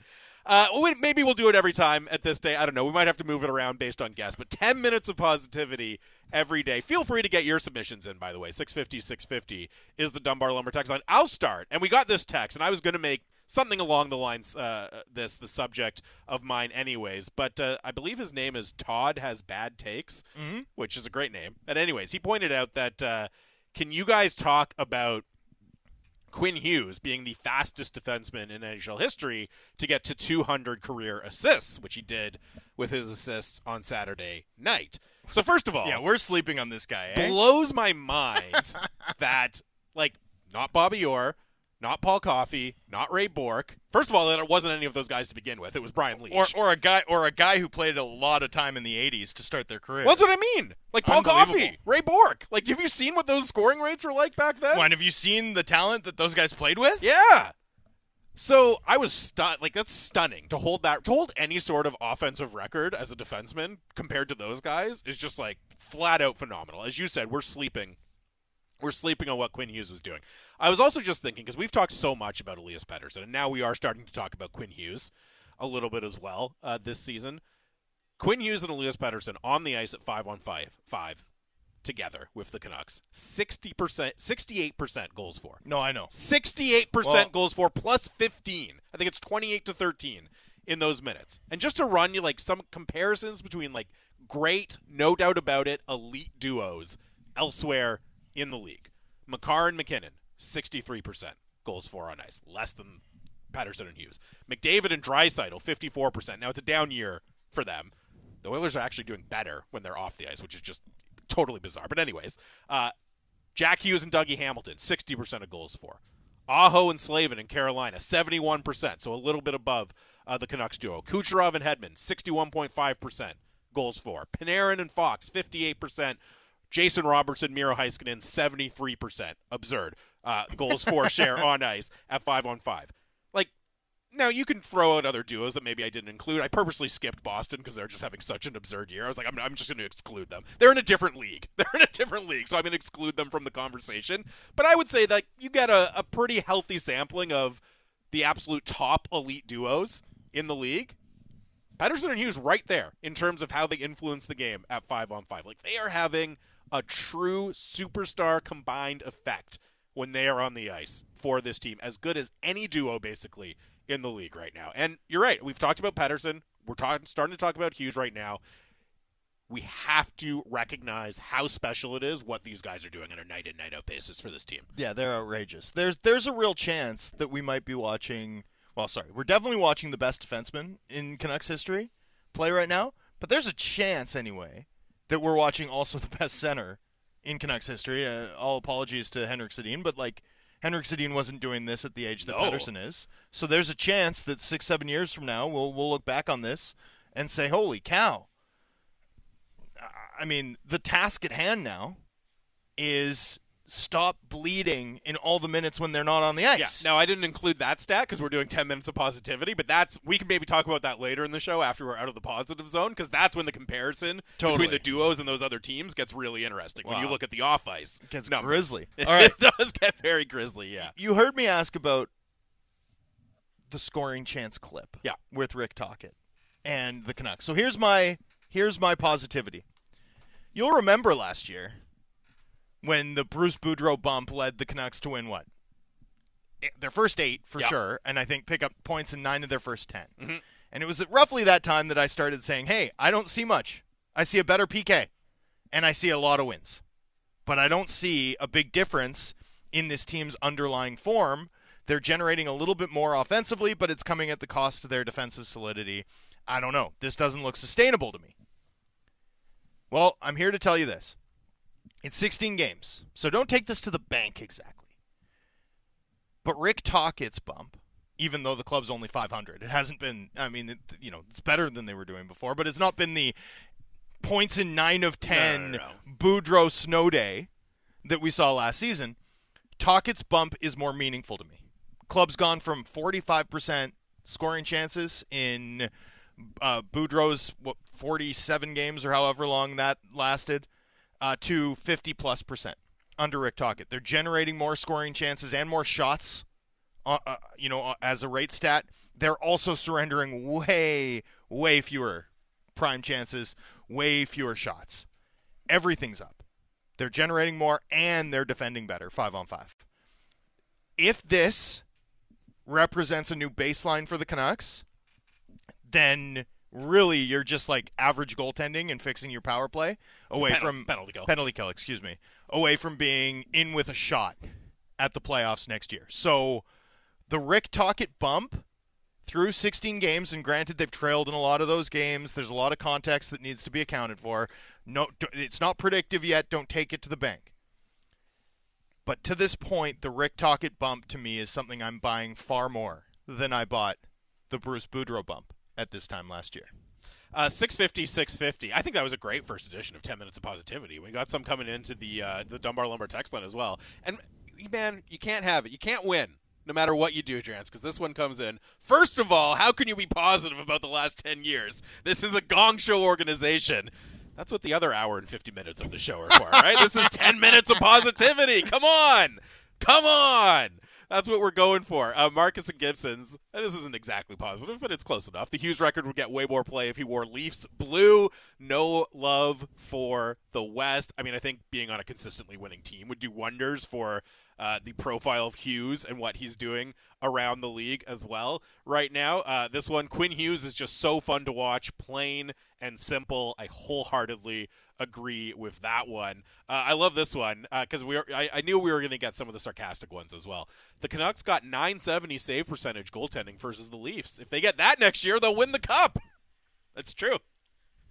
Uh, we- maybe we'll do it every time at this day. I don't know. We might have to move it around based on guests. But 10 minutes of positivity every day. Feel free to get your submissions in, by the way. 650 650 is the Dunbar Lumber text line. I'll start. And we got this text, and I was going to make something along the lines uh, this the subject of mine anyways but uh, i believe his name is todd has bad takes which is a great name and anyways he pointed out that uh, Can you guys talk about Quinn Hughes being the fastest defenseman in NHL history to get to 200 career assists, which he did with his assists on Saturday night? So first of all, Yeah, we're sleeping on this guy. Eh? blows my mind that like not Bobby Orr, not Paul Coffey, not Ray Bourque. First of all, that it wasn't any of those guys to begin with. It was Brian Leetch. Or, or a guy or a guy who played a lot of time in the 80s to start their career. Well, that's what I mean. Like Paul Coffey, Ray Bourque. Like, have you seen what those scoring rates were like back then? When have you seen the talent that those guys played with? Yeah. So I was stunned. Like that's stunning to hold that to hold any sort of offensive record as a defenseman compared to those guys is just like flat out phenomenal. As you said, we're sleeping. We're sleeping on what Quinn Hughes was doing. I was also just thinking because we've talked so much about Elias Pettersson, and now we are starting to talk about Quinn Hughes a little bit as well uh, this season. Quinn Hughes and Elias Pettersson on the ice at five on five, five together with the Canucks. Sixty percent, sixty-eight percent goals for. No, I know. 68% Well- goals for plus 15. I think it's 28 to 13 in those minutes. And just to run you like some comparisons between like great, no doubt about it, elite duos elsewhere in the league. Makar and MacKinnon, 63% goals for on ice, less than Pettersson and Hughes. McDavid and Draisaitl, 54%. Now it's a down year for them. The Oilers are actually doing better when they're off the ice, which is just totally bizarre. But anyways, uh, Jack Hughes and Dougie Hamilton, 60% of goals for. Aho and Slavin in Carolina, 71%, so a little bit above uh, the Canucks duo. Kucherov and Hedman, 61.5% goals for. Panarin and Fox, 58%. Jason Robertson, Miro Heiskanen, 73%. Absurd. Uh, goals for share on ice at 5 on 5. Like, now you can throw out other duos that maybe I didn't include. I purposely skipped Boston because they're just having such an absurd year. I was like, I'm, I'm just going to exclude them. They're in a different league. They're in a different league, so I'm going to exclude them from the conversation. But I would say that you get a, a pretty healthy sampling of the absolute top elite duos in the league. Pettersson and Hughes right there in terms of how they influence the game at five on five. Like they are having a true superstar combined effect when they are on the ice for this team, as good as any duo basically in the league right now. And you're right, we've talked about Pettersson. We're talking, starting to talk about Hughes right now. We have to recognize how special it is what these guys are doing on a night in night out basis for this team. Yeah, they're outrageous. There's there's a real chance that we might be watching. Well, sorry, we're definitely watching the best defenseman in Canucks history play right now. But there's a chance anyway that we're watching also the best center in Canucks history. Uh, all apologies to Henrik Sedin, but like Henrik Sedin wasn't doing this at the age that No. Pettersson is. So there's a chance that six, seven years from now we'll we'll look back on this and say, "Holy cow!" I mean, the task at hand now is stop bleeding in all the minutes when they're not on the Yeah. ice. Now I didn't include that stat because we're doing ten minutes of positivity, but that's we can maybe talk about that later in the show after we're out of the positive zone because that's when the comparison Totally. between the duos and those other teams gets really interesting. When you look at the off ice, It gets numbers. grisly. It All right. does get very grisly. Yeah. You heard me ask about the scoring chance clip. Yeah. With Rick Tocchet and the Canucks. So here's my here's my positivity. You'll remember last year when the Bruce Boudreau bump led the Canucks to win what? Their first eight for Yeah. sure, and I think pick up points in nine of their first 10 Mhm. And it was at roughly that time that I started saying, "Hey, I don't see much. I see a better PK, and I see a lot of wins, but I don't see a big difference in this team's underlying form. They're generating a little bit more offensively, but it's coming at the cost of their defensive solidity. I don't know. This doesn't look sustainable to me. Well, I'm here to tell you this. It's 16 games, so don't take this to the bank exactly. But Rick Tocchet's bump, even though the club's only 500, it hasn't been. I mean, it, you know, it's better than they were doing before, but it's not been the points in nine of ten no, no. Boudreau snow day that we saw last season. Tocchet's bump is more meaningful to me. Club's gone from 45% scoring chances in uh, Boudreau's what, 47 games or however long that lasted uh, to 50 plus percent under Rick Tocchet. They're generating more scoring chances and more shots, uh, uh, you know, uh, as a rate stat. They're also surrendering way, way fewer prime chances, way fewer shots. Everything's up. They're generating more and they're defending better, five on five. If this represents a new baseline for the Canucks, then really you're just like average goaltending and fixing your power play away Penalty- from penalty kill. penalty kill, excuse me, away from being in with a shot at the playoffs next year. So the Rick Tocchet bump through 16 games, and granted they've trailed in a lot of those games. There's a lot of context that needs to be accounted for. No, it's not predictive yet. Don't take it to the bank. But to this point, the Rick Tocchet bump to me is something I'm buying far more than I bought the Bruce Boudreau bump at this time last year. Uh, 650, 650. I think that was a great first edition of 10 Minutes of Positivity. We got some coming into the uh, the Dunbar Lumber text line as well. And, man, you can't have it. You can't win no matter what you do, Drance, because this one comes in. First of all, how can you be positive about the last 10 years? This is a gong show organization. That's what the other hour and 50 minutes of the show are for, right? this is 10 minutes of positivity. Come on. Come on. That's what we're going for. Uh, Marcus and Gibson's. This isn't exactly positive, but it's close enough. The Hughes record would get way more play if he wore Leafs blue. No love for the West. I mean, I think being on a consistently winning team would do wonders for uh, the profile of Hughes and what he's doing around the league as well right now. Uh, this one, Quinn Hughes, is just so fun to watch, plain and simple. I wholeheartedly agree with that one. Uh, I love this one because we were, I, I knew we were going to get some of the sarcastic ones as well. The Canucks got 970 save percentage goaltending versus the Leafs. If they get that next year, they'll win the cup. That's true.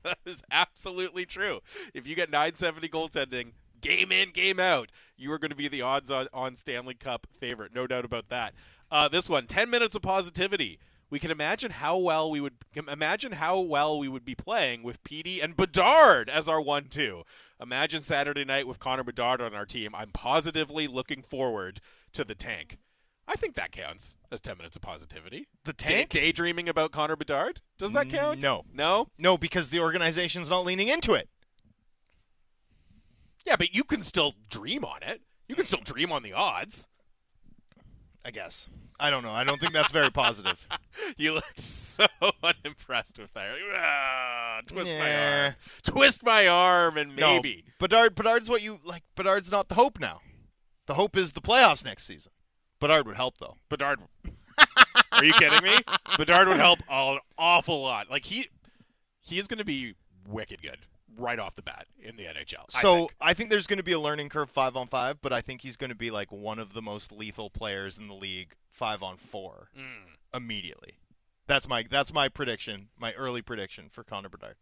That is absolutely true. If you get 970 goaltending, game in, game out, you are going to be the odds on, on Stanley Cup favorite. No doubt about that. Uh, this one, 10 minutes of positivity. We can imagine how well we would imagine how well we would be playing with Petey and Bedard as our one-two. Imagine Saturday night with Connor Bedard on our team. I'm positively looking forward to the tank. I think that counts as 10 minutes of positivity. The Day- tank? daydreaming about Connor Bedard? Does that count? No. No? No, because the organization's not leaning into it. Yeah, but you can still dream on it. You can still dream on the odds. I guess. I don't know. I don't think that's very positive. You look so unimpressed with that. Ah, twist my arm. Twist my arm and No, maybe. Bedard. Bedard's what you like. Bedard's not the hope now. The hope is the playoffs next season. Bedard would help though. Bedard. Are you kidding me? Bedard would help an awful lot. Like he, he is going to be wicked good right off the bat in the NHL. I So think. I think there's going to be a learning curve five on five, but I think he's going to be like one of the most lethal players in the league five on four Mm. immediately. That's my that's my prediction, my early prediction for Connor Bedard.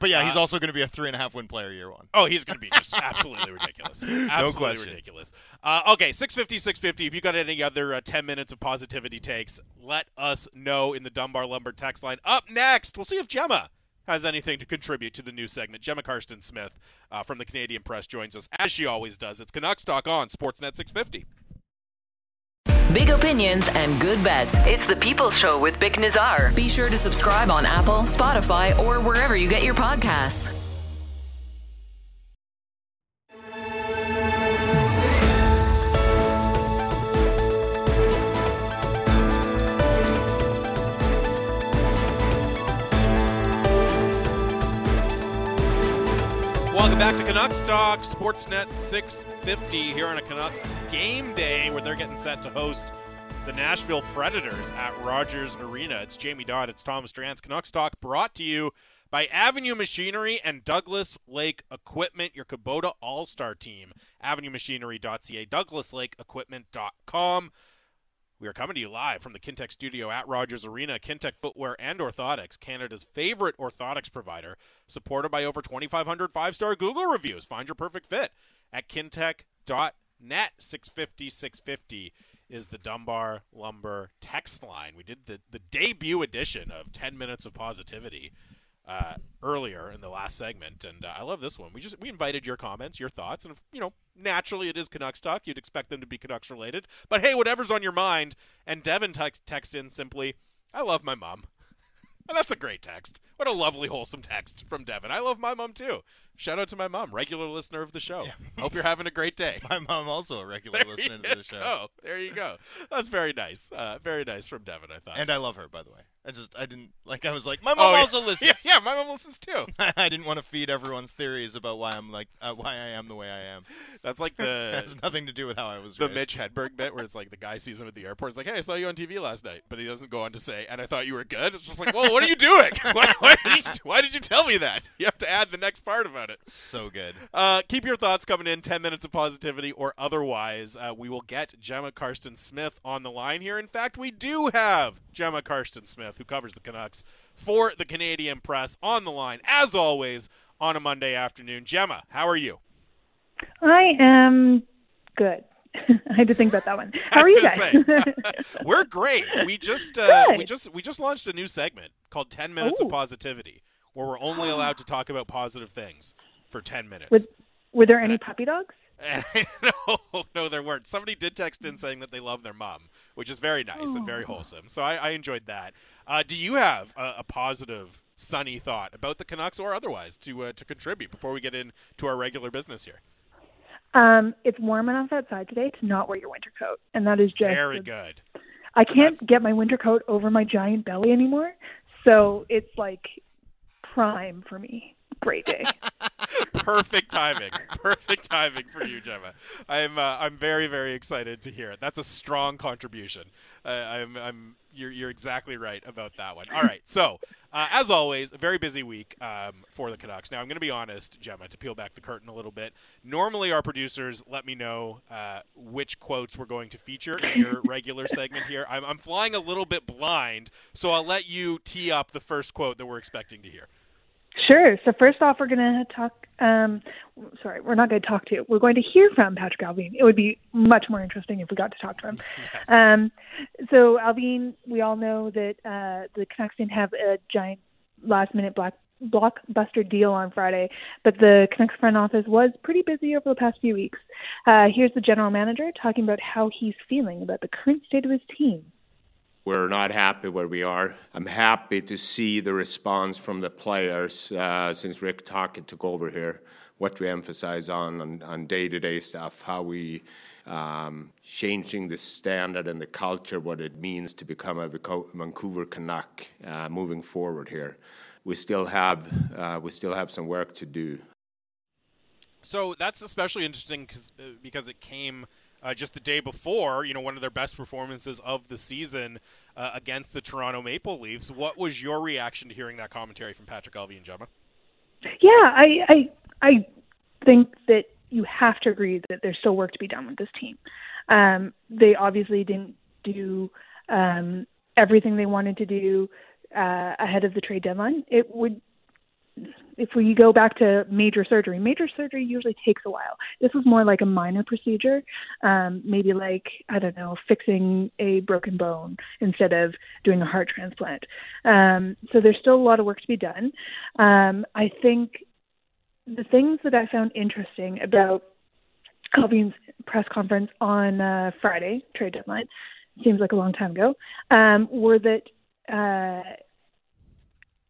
But yeah, he's Uh, also going to be a three and a half win player year one. Oh, he's going to be just absolutely ridiculous. Absolutely question. ridiculous. Uh, okay, 650, 650. If you got any other uh, 10 minutes of positivity takes, let us know in the Dunbar Lumber text line. Up next, we'll see if Gemma has anything to contribute to the new segment. Gemma Karsten Smith uh, from the Canadian Press joins us, as she always does. It's Canucks Talk on Sportsnet 650. Big opinions and good bets. It's the People's Show with Bik Nizzar. Be sure to subscribe on Apple, Spotify, or wherever you get your podcasts. Canucks Talk, Sportsnet 650 here on a Canucks game day where they're getting set to host the Nashville Predators at Rogers Arena. It's Jamie Dodd, it's Thomas Drance. Canucks Talk brought to you by Avenue Machinery and Douglas Lake Equipment, your Kubota All Star team. AvenueMachinery.ca, DouglasLakeEquipment.com. We are coming to you live from the Kintec studio at Rogers Arena. Kintec Footwear and Orthotics, Canada's favorite orthotics provider, supported by over 2,500 five star Google reviews. Find your perfect fit at kintec.net. 650 650 is the Dunbar Lumber text line. We did the, the debut edition of 10 Minutes of Positivity uh, earlier in the last segment, and uh, I love this one. We just we invited your comments, your thoughts, and you know naturally it is Canucks talk. You'd expect them to be Canucks related, but hey, whatever's on your mind. And Devin text text in simply, "I love my mom." And that's a great text. What a lovely, wholesome text from Devin. I love my mom too. Shout out to my mom, regular listener of the show. Hope you're having a great day. My mom also a regular There listener to the show. Oh, There you go. That's very nice. Uh, very nice from Devin, I thought. And I love her, by the way. I just I didn't like I was like my Oh, mom yeah. also listens. Yeah, yeah, my mom listens too. I didn't want to feed everyone's theories about why I'm like uh, why I am the way I am. That's like the has nothing to do with how I was the raised. Mitch Hedberg bit where it's like the guy sees him at the airport. It's like, "Hey, I saw you on TV last night," but he doesn't go on to say, "And I thought you were good." It's just like, "Well, what are you doing? why, why, did you, why did you tell me that?" You have to add the next part about it. So good. Uh, keep your thoughts coming in. Ten minutes of positivity or otherwise. Uh, we will get Gemma Karsten Smith on the line here. In fact, we do have Gemma Karsten Smith, who covers the Canucks for the Canadian Press, on the line as always on a Monday afternoon. Gemma, how are you? I am good. I had to think about that one. How are you guys? say, We're great. We just uh, we just we just launched a new segment called 10 minutes of positivity where we're only allowed to talk about positive things for 10 minutes. With, were there any puppy dogs? No, no, there weren't. Somebody did text in saying that they love their mom, which is very nice and very wholesome. So I, I enjoyed that. Uh, do you have a, a positive, sunny thought about the Canucks or otherwise to uh, to contribute before we get into our regular business here? Um, it's warm enough outside today to not wear your winter coat, and that is just. Very good. I can't That's- get my winter coat over my giant belly anymore, so it's like prime for me. Great day. Perfect timing. Perfect timing for you, Gemma. I'm uh, I'm very very excited to hear it. That's a strong contribution. Uh, I'm I'm you're you're exactly right about that one. All right. So uh, as always, a very busy week um, for the Canucks. Now I'm going to be honest, Gemma, to peel back the curtain a little bit. Normally our producers let me know uh, which quotes we're going to feature in your regular segment here. I'm I'm flying a little bit blind, so I'll let you tee up the first quote that we're expecting to hear. Sure. So first off, we're going to talk. Um, sorry, we're not going to talk to. you. We're going to hear from Patrik Allvin. It would be much more interesting if we got to talk to him. Yes. Um, so Allvin, we all know that uh, the Canucks didn't have a giant last-minute black blockbuster deal on Friday, but the Canucks front office was pretty busy over the past few weeks. Uh, here's the general manager talking about how he's feeling about the current state of his team. We're not happy where we are. I'm happy to see the response from the players uh, since Rick Tocchet took over here. What we emphasize on on, on day-to-day stuff, how we um, changing the standard and the culture, what it means to become a Vancouver Canuck uh, moving forward here. We still have uh, we still have some work to do. So that's especially interesting 'cause, uh, because it came uh, just the day before, you know, one of their best performances of the season uh, against the Toronto Maple Leafs. What was your reaction to hearing that commentary from Patrik Allvin and Gemma? Yeah, I, I I think that you have to agree that there's still work to be done with this team. Um, they obviously didn't do um, everything they wanted to do uh, ahead of the trade deadline. It would, if we go back to major surgery, major surgery usually takes a while. This was more like a minor procedure, um, maybe like I don't know, fixing a broken bone instead of doing a heart transplant. Um, so there's still a lot of work to be done. Um, I think the things that I found interesting about Allvin's press conference on uh, Friday, trade deadline, seems like a long time ago, um, were that uh,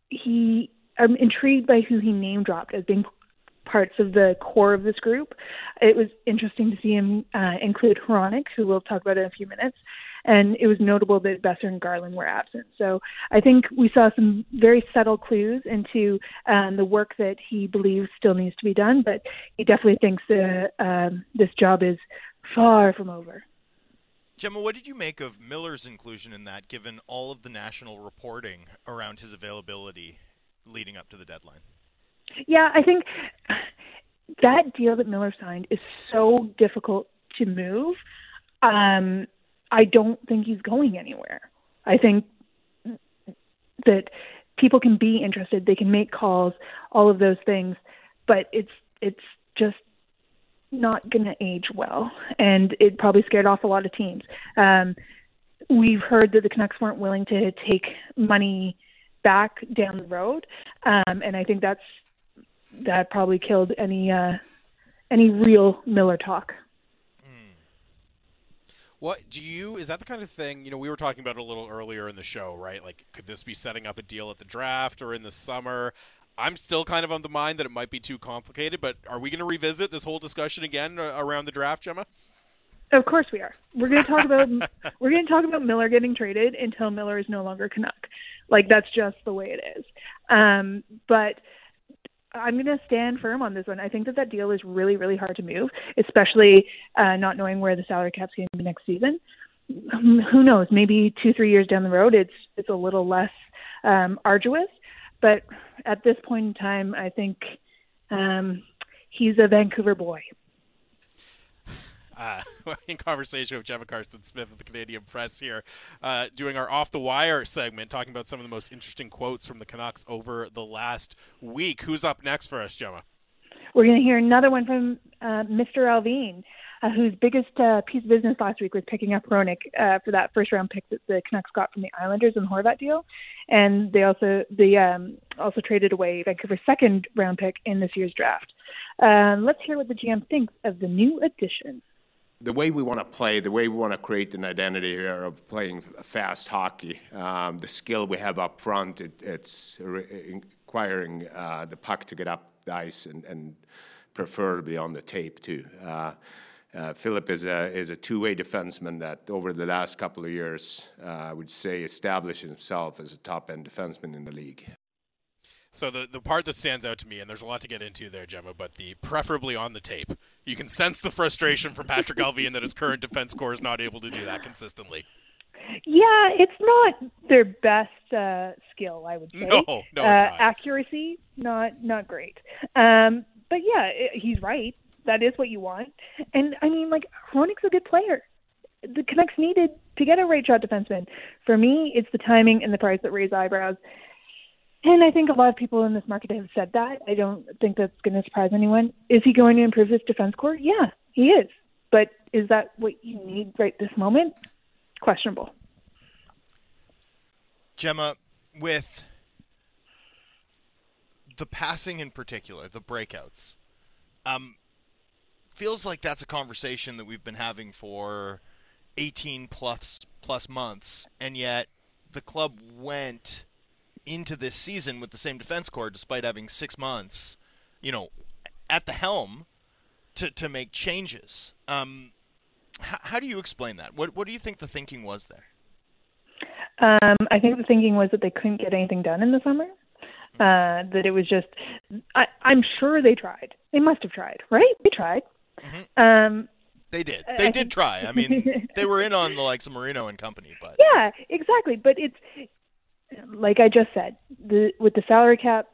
he, I'm intrigued by who he name dropped as being parts of the core of this group. It was interesting to see him uh, include Hronek, who we'll talk about in a few minutes, and it was notable that Boeser and Garland were absent. So I think we saw some very subtle clues into um, the work that he believes still needs to be done, but he definitely thinks that um, this job is far from over. Gemma, what did you make of Miller's inclusion in that, given all of the national reporting around his availability leading up to the deadline? Yeah, I think that deal that Miller signed is so difficult to move. Um, I don't think he's going anywhere. I think that people can be interested, they can make calls, all of those things, but it's it's just not going to age well, and it probably scared off a lot of teams. Um, we've heard that the Canucks weren't willing to take money back down the road, um, and I think that's that probably killed any uh, any real Miller talk. What do you? Is that the kind of thing? You know, we were talking about a little earlier in the show, right? Like, could this be setting up a deal at the draft or in the summer? I'm still kind of on the mind that it might be too complicated, but are we going to revisit this whole discussion again uh, around the draft, Gemma? Of course we are. We're going to talk about we're going to talk about Miller getting traded until Miller is no longer Canuck. Like that's just the way it is. Um, but I'm going to stand firm on this one. I think that that deal is really, really hard to move, especially uh, not knowing where the salary cap's going to be next season. Who knows? Maybe two, three years down the road, it's it's a little less um, arduous. But at this point in time, I think um, he's a Vancouver boy. Uh, in conversation with Gemma Karstens Smith of the Canadian Press here, uh, doing our off the wire segment, talking about some of the most interesting quotes from the Canucks over the last week. Who's up next for us, Gemma? We're going to hear another one from uh, Mr. Allvin uh, whose biggest uh, piece of business last week was picking up Hronek uh, for that first round pick that the Canucks got from the Islanders in the Horvat deal, and they also they um, also traded away Vancouver's second round pick in this year's draft. Uh, let's hear what the GM thinks of the new addition. The way we want to play, the way we want to create an identity here of playing fast hockey, um, the skill we have up front, it, it's requiring uh, the puck to get up the ice and, and preferably on the tape too. Uh, uh, Filip is a is a two-way defenseman that over the last couple of years, uh, I would say, established himself as a top-end defenseman in the league. So the the part that stands out to me, and there's a lot to get into there, Gemma, but the preferably on the tape. You can sense the frustration from Patrik Allvin that his current defense core is not able to do that consistently. Yeah, it's not their best uh, skill, I would say. No, no, uh, accuracy not not great. Um, but yeah, it, he's right that is what you want. And I mean, like Hronek's a good player. The Canucks needed to get a right shot defenseman. For me, it's the timing and the price that raise eyebrows. And I think a lot of people in this market have said that. I don't think that's going to surprise anyone. Is he going to improve his defense core? Yeah, he is. But is that what you need right this moment? Questionable. Gemma, with the passing in particular, the breakouts, um, feels like that's a conversation that we've been having for 18 plus plus months, and yet the club went into this season with the same defense core despite having six months, you know, at the helm to to make changes. Um, how, how do you explain that? What what do you think the thinking was there? Um, I think the thinking was that they couldn't get anything done in the summer. Uh, that it was just, I, I'm sure they tried. They must have tried, right? They tried. Mm-hmm. Um, they did. They I did try. I mean, they were in on the likes of Marino and company, but yeah, exactly. But it's like I just said, the with the salary cap,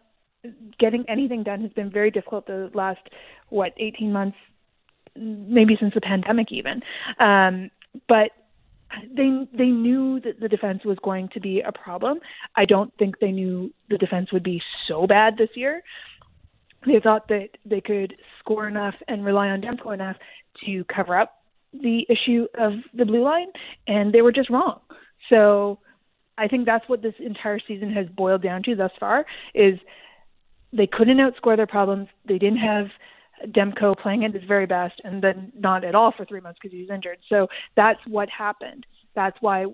getting anything done has been very difficult the last what 18 months, maybe since the pandemic even. Um, but they they knew that the defense was going to be a problem. I don't think they knew the defense would be so bad this year they thought that they could score enough and rely on Demko enough to cover up the issue of the blue line, and they were just wrong. So I think that's what this entire season has boiled down to thus far is they couldn't outscore their problems. They didn't have Demko playing at his very best, and then not at all for three months because he was injured. So that's what happened. That's why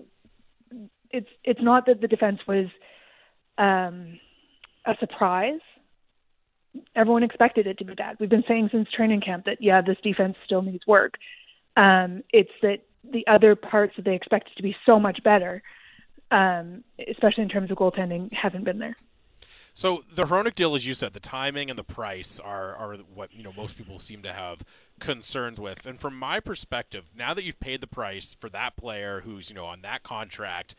it's it's not that the defense was um, a surprise everyone expected it to be bad. We've been saying since training camp that yeah, this defense still needs work. Um, it's that the other parts that they expected to be so much better, um, especially in terms of goaltending, haven't been there. So the Hronek deal, as you said, the timing and the price are are what you know most people seem to have concerns with. And from my perspective, now that you've paid the price for that player who's you know on that contract,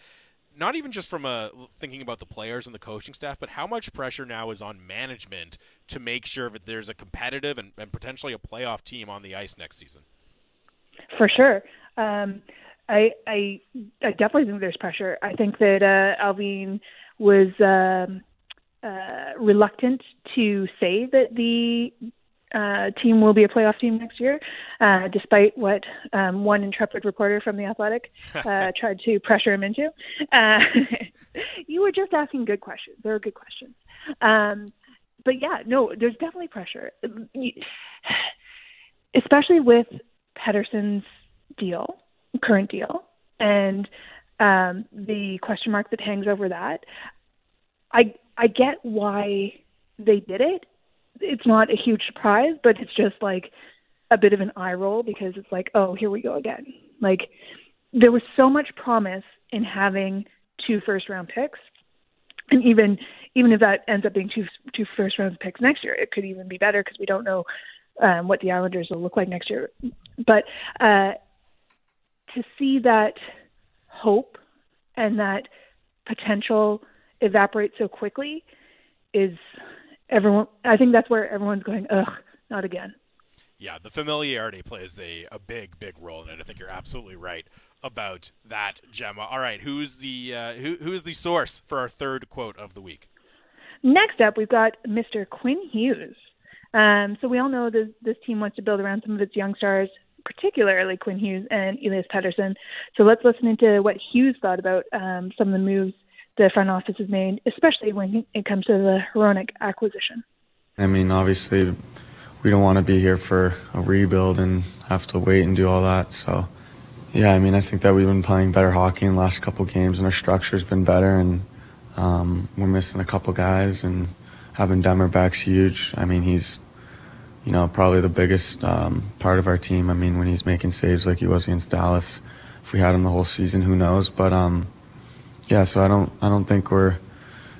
not even just from a thinking about the players and the coaching staff, but how much pressure now is on management to make sure that there's a competitive and, and potentially a playoff team on the ice next season. For sure. Um, I, I, I definitely think there's pressure. I think that uh, Allvin was um, uh, reluctant to say that the uh, team will be a playoff team next year, uh, despite what um, one intrepid reporter from the Athletic uh, tried to pressure him into. Uh, you were just asking good questions. They are good questions. Um, but yeah, no, there's definitely pressure, especially with Pettersson's deal, current deal, and um, the question mark that hangs over that. I I get why they did it, it's not a huge surprise, but it's just like a bit of an eye roll because it's like, oh, here we go again. Like there was so much promise in having two first round picks. And even even if that ends up being two two first round picks next year, it could even be better because we don't know um, what the Islanders will look like next year. But uh, to see that hope and that potential evaporate so quickly is everyone. I think that's where everyone's going. Ugh, not again. Yeah, the familiarity plays a, a big, big role in it. I think you're absolutely right about that, Gemma. All right, who's the uh, who who's the source for our third quote of the week? Next up, we've got Mr. Quinn Hughes. Um, so we all know this this team wants to build around some of its young stars, particularly Quinn Hughes and Elias Pettersson. So let's listen into what Hughes thought about um, some of the moves the front office has made, especially when it comes to the Hronek acquisition. I mean, obviously, we don't want to be here for a rebuild and have to wait and do all that. So, yeah, I mean, I think that we've been playing better hockey in the last couple games, and our structure's been better, and um, we're missing a couple guys, and having Demmer back's huge. I mean, he's you know, probably the biggest um, part of our team. I mean, when he's making saves like he was against Dallas, if we had him the whole season, who knows? But um, yeah, so I don't, I don't think we're,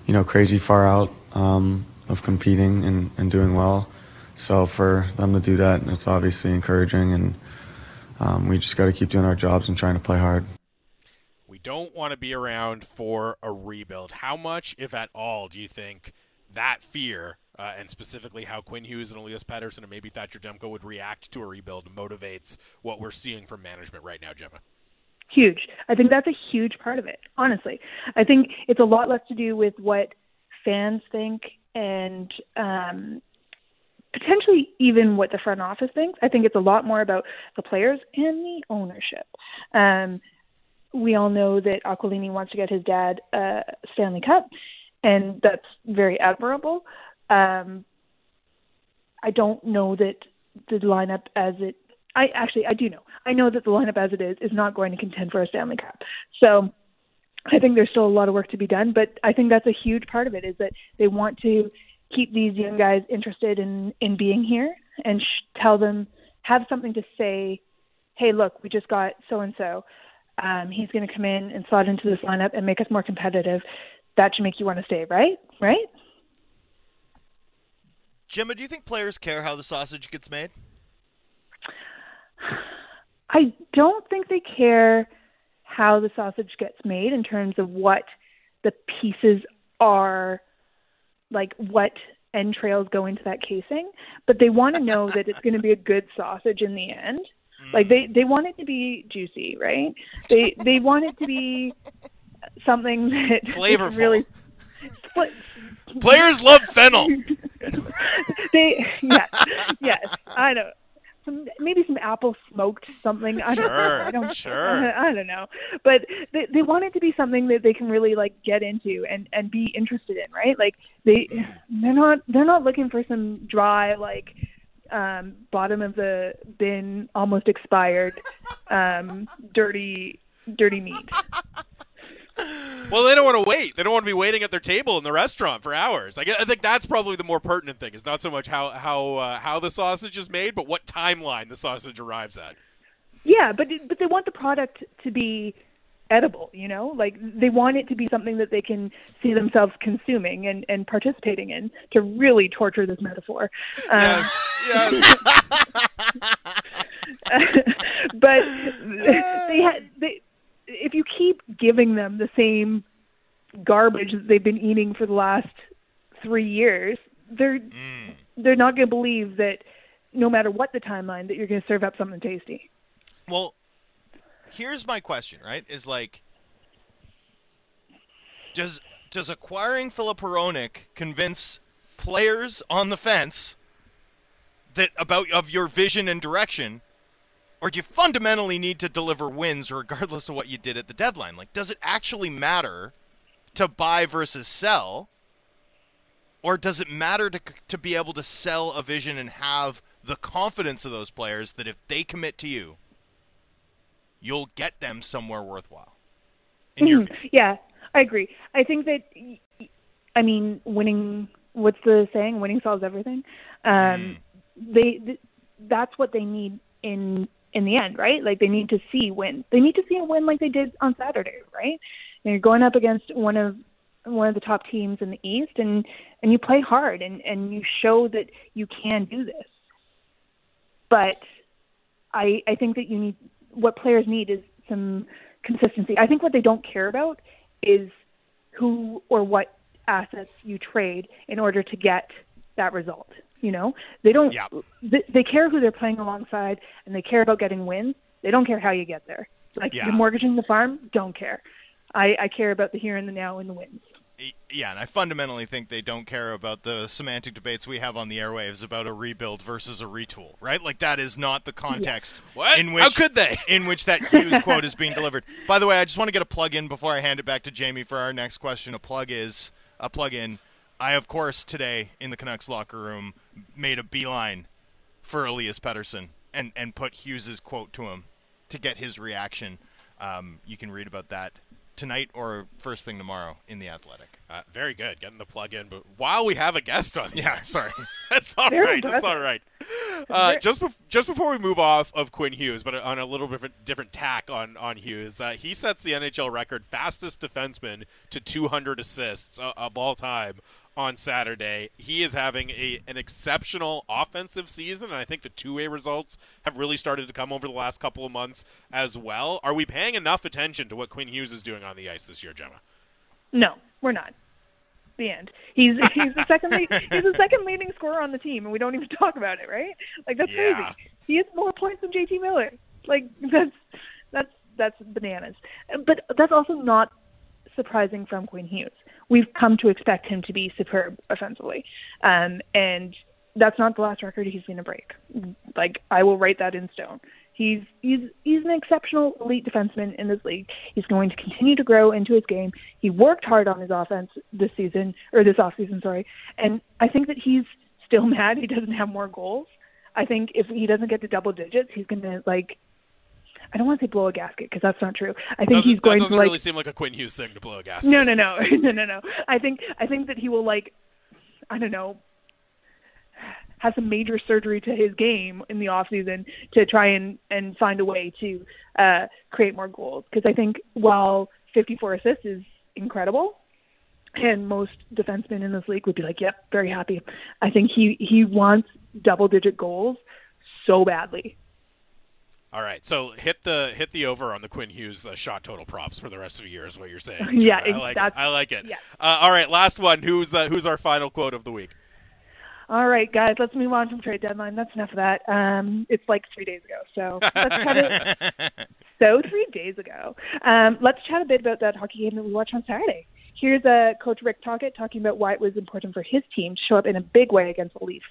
you know, crazy far out um, of competing and, and doing well. So for them to do that, it's obviously encouraging, and um, we just got to keep doing our jobs and trying to play hard. We don't want to be around for a rebuild. How much, if at all, do you think that fear uh, and specifically how Quinn Hughes and Elias Pettersson and maybe Thatcher Demko would react to a rebuild motivates what we're seeing from management right now, Gemma? Huge. I think that's a huge part of it, honestly. I think it's a lot less to do with what fans think and um, potentially even what the front office thinks. I think it's a lot more about the players and the ownership. Um, we all know that Aquilini wants to get his dad a Stanley Cup, and that's very admirable. Um, I don't know that the lineup as it. I actually I do know. I know that the lineup as it is is not going to contend for a Stanley Cup. So I think there's still a lot of work to be done, but I think that's a huge part of it is that they want to keep these young guys interested in in being here and sh- tell them have something to say. Hey, look, we just got so and so. He's going to come in and slot into this lineup and make us more competitive. That should make you want to stay, right? Right? Gemma, do you think players care how the sausage gets made? I don't think they care how the sausage gets made in terms of what the pieces are, like what entrails go into that casing, but they want to know that it's going to be a good sausage in the end. Like they mm. they want it to be juicy, right? They they want it to be something that Flavorful. really Players love fennel. they yes yes I know. Some maybe some apple smoked something I don't know. Sure, I don't sure. I, don't know. But they they want it to be something that they can really like get into and and be interested in right? Like they they're not they're not looking for some dry like um bottom of the bin almost expired um dirty dirty meat Well, they don't want to wait. They don't want to be waiting at their table in the restaurant for hours. I, gue- I think that's probably the more pertinent thing. It's not so much how how uh, how the sausage is made, but what timeline the sausage arrives at. Yeah, but but they want the product to be edible, you know? Like they want it to be something that they can see themselves consuming and and participating in to really torture this metaphor. Um, Yes, but they had they if you keep giving them the same garbage that they've been eating for the last 3 years, they're mm. they're not going to believe that no matter what the timeline that you're going to serve up something tasty. Well, here's my question, right? Is like does does acquiring Filip Hronek convince players on the fence that about of your vision and direction or do you fundamentally need to deliver wins regardless of what you did at the deadline? Like does it actually matter to buy versus sell? Or does it matter to to be able to sell a vision and have the confidence of those players that if they commit to you, you'll get them somewhere worthwhile. In your Mhm. Yeah, I agree. I think that, I mean, winning what's the saying? Winning solves everything. Um, They th- that's what they need in in the end, right? Like they need to see win. They need to see a win like they did on Saturday, right? And you're going up against one of one of the top teams in the East, and and you play hard, and and you show that you can do this. But I I think that you need what players need is some consistency. I think what they don't care about is who or what assets you trade in order to get that result. You know, they don't. Yeah. They, they care who they're playing alongside, and they care about getting wins. They don't care how you get there. Like Yeah. you're mortgaging the farm, don't care. I, I care about the here and the now and the wins. Yeah, and I fundamentally think they don't care about the semantic debates we have on the airwaves about a rebuild versus a retool, right? Like that is not the context What? in which How could they? in which that Hughes quote is being delivered. By the way, I just want to get a plug in before I hand it back to Jamie for our next question. A plug is a plug in. I of course today in the Canucks locker room made a beeline for Elias Pettersson and and put Hughes's quote to him to get his reaction. Um, you can read about that tonight or first thing tomorrow in the Athletic. Uh, very good, getting the plug in. But while we have a guest on, Yeah, sorry. that's all Very right. That's all right. Uh, just bef- just before we move off of Quinn Hughes, but on a little different different tack on on Hughes, uh, he sets the NHL record fastest defenseman to 200 assists uh, of all time on Saturday. He is having a an exceptional offensive season, and I think the two way results have really started to come over the last couple of months as well. Are we paying enough attention to what Quinn Hughes is doing on the ice this year, Gemma? No, we're not. The end. He's he's the second lead, he's the second leading scorer on the team, and we don't even talk about it, right? Like that's Yeah. crazy. He has more points than JT Miller. Like that's that's that's bananas. But that's also not surprising from Quinn Hughes. We've come to expect him to be superb offensively, um, and that's not the last record he's going to break. Like I will write that in stone. He's he's he's an exceptional elite defenseman in this league. He's going to continue to grow into his game. He worked hard on his offense this season or this off season, sorry. And I think that he's still mad he doesn't have more goals. I think if he doesn't get to double digits, he's going to like I don't want to say blow a gasket because that's not true. I think Doesn't, he's going to. that doesn't to like really seem like a Quinn Hughes thing to blow a gasket. no, no, no, no, no, no. I think I think that he will like, I don't know, have some major surgery to his game in the off season to try and and find a way to uh, create more goals. Because I think while 54 assists is incredible, and most defensemen in this league would be like, "Yep, very happy." I think he he wants double digit goals so badly. All right, so hit the hit the over on the Quinn Hughes uh, shot total props for the rest of the year is what you're saying. Yeah. I like it. I like it. yeah. Uh, all right, last one. Who's uh, who's our final quote of the week? All right, guys, let's move on from trade deadline. That's enough of that. Um, it's like three days ago, so let's chat it. So three days ago, um, let's chat a bit about that hockey game that we watched on Saturday. Here's uh, Coach Rick Tocchet talking about why it was important for his team to show up in a big way against the Leafs.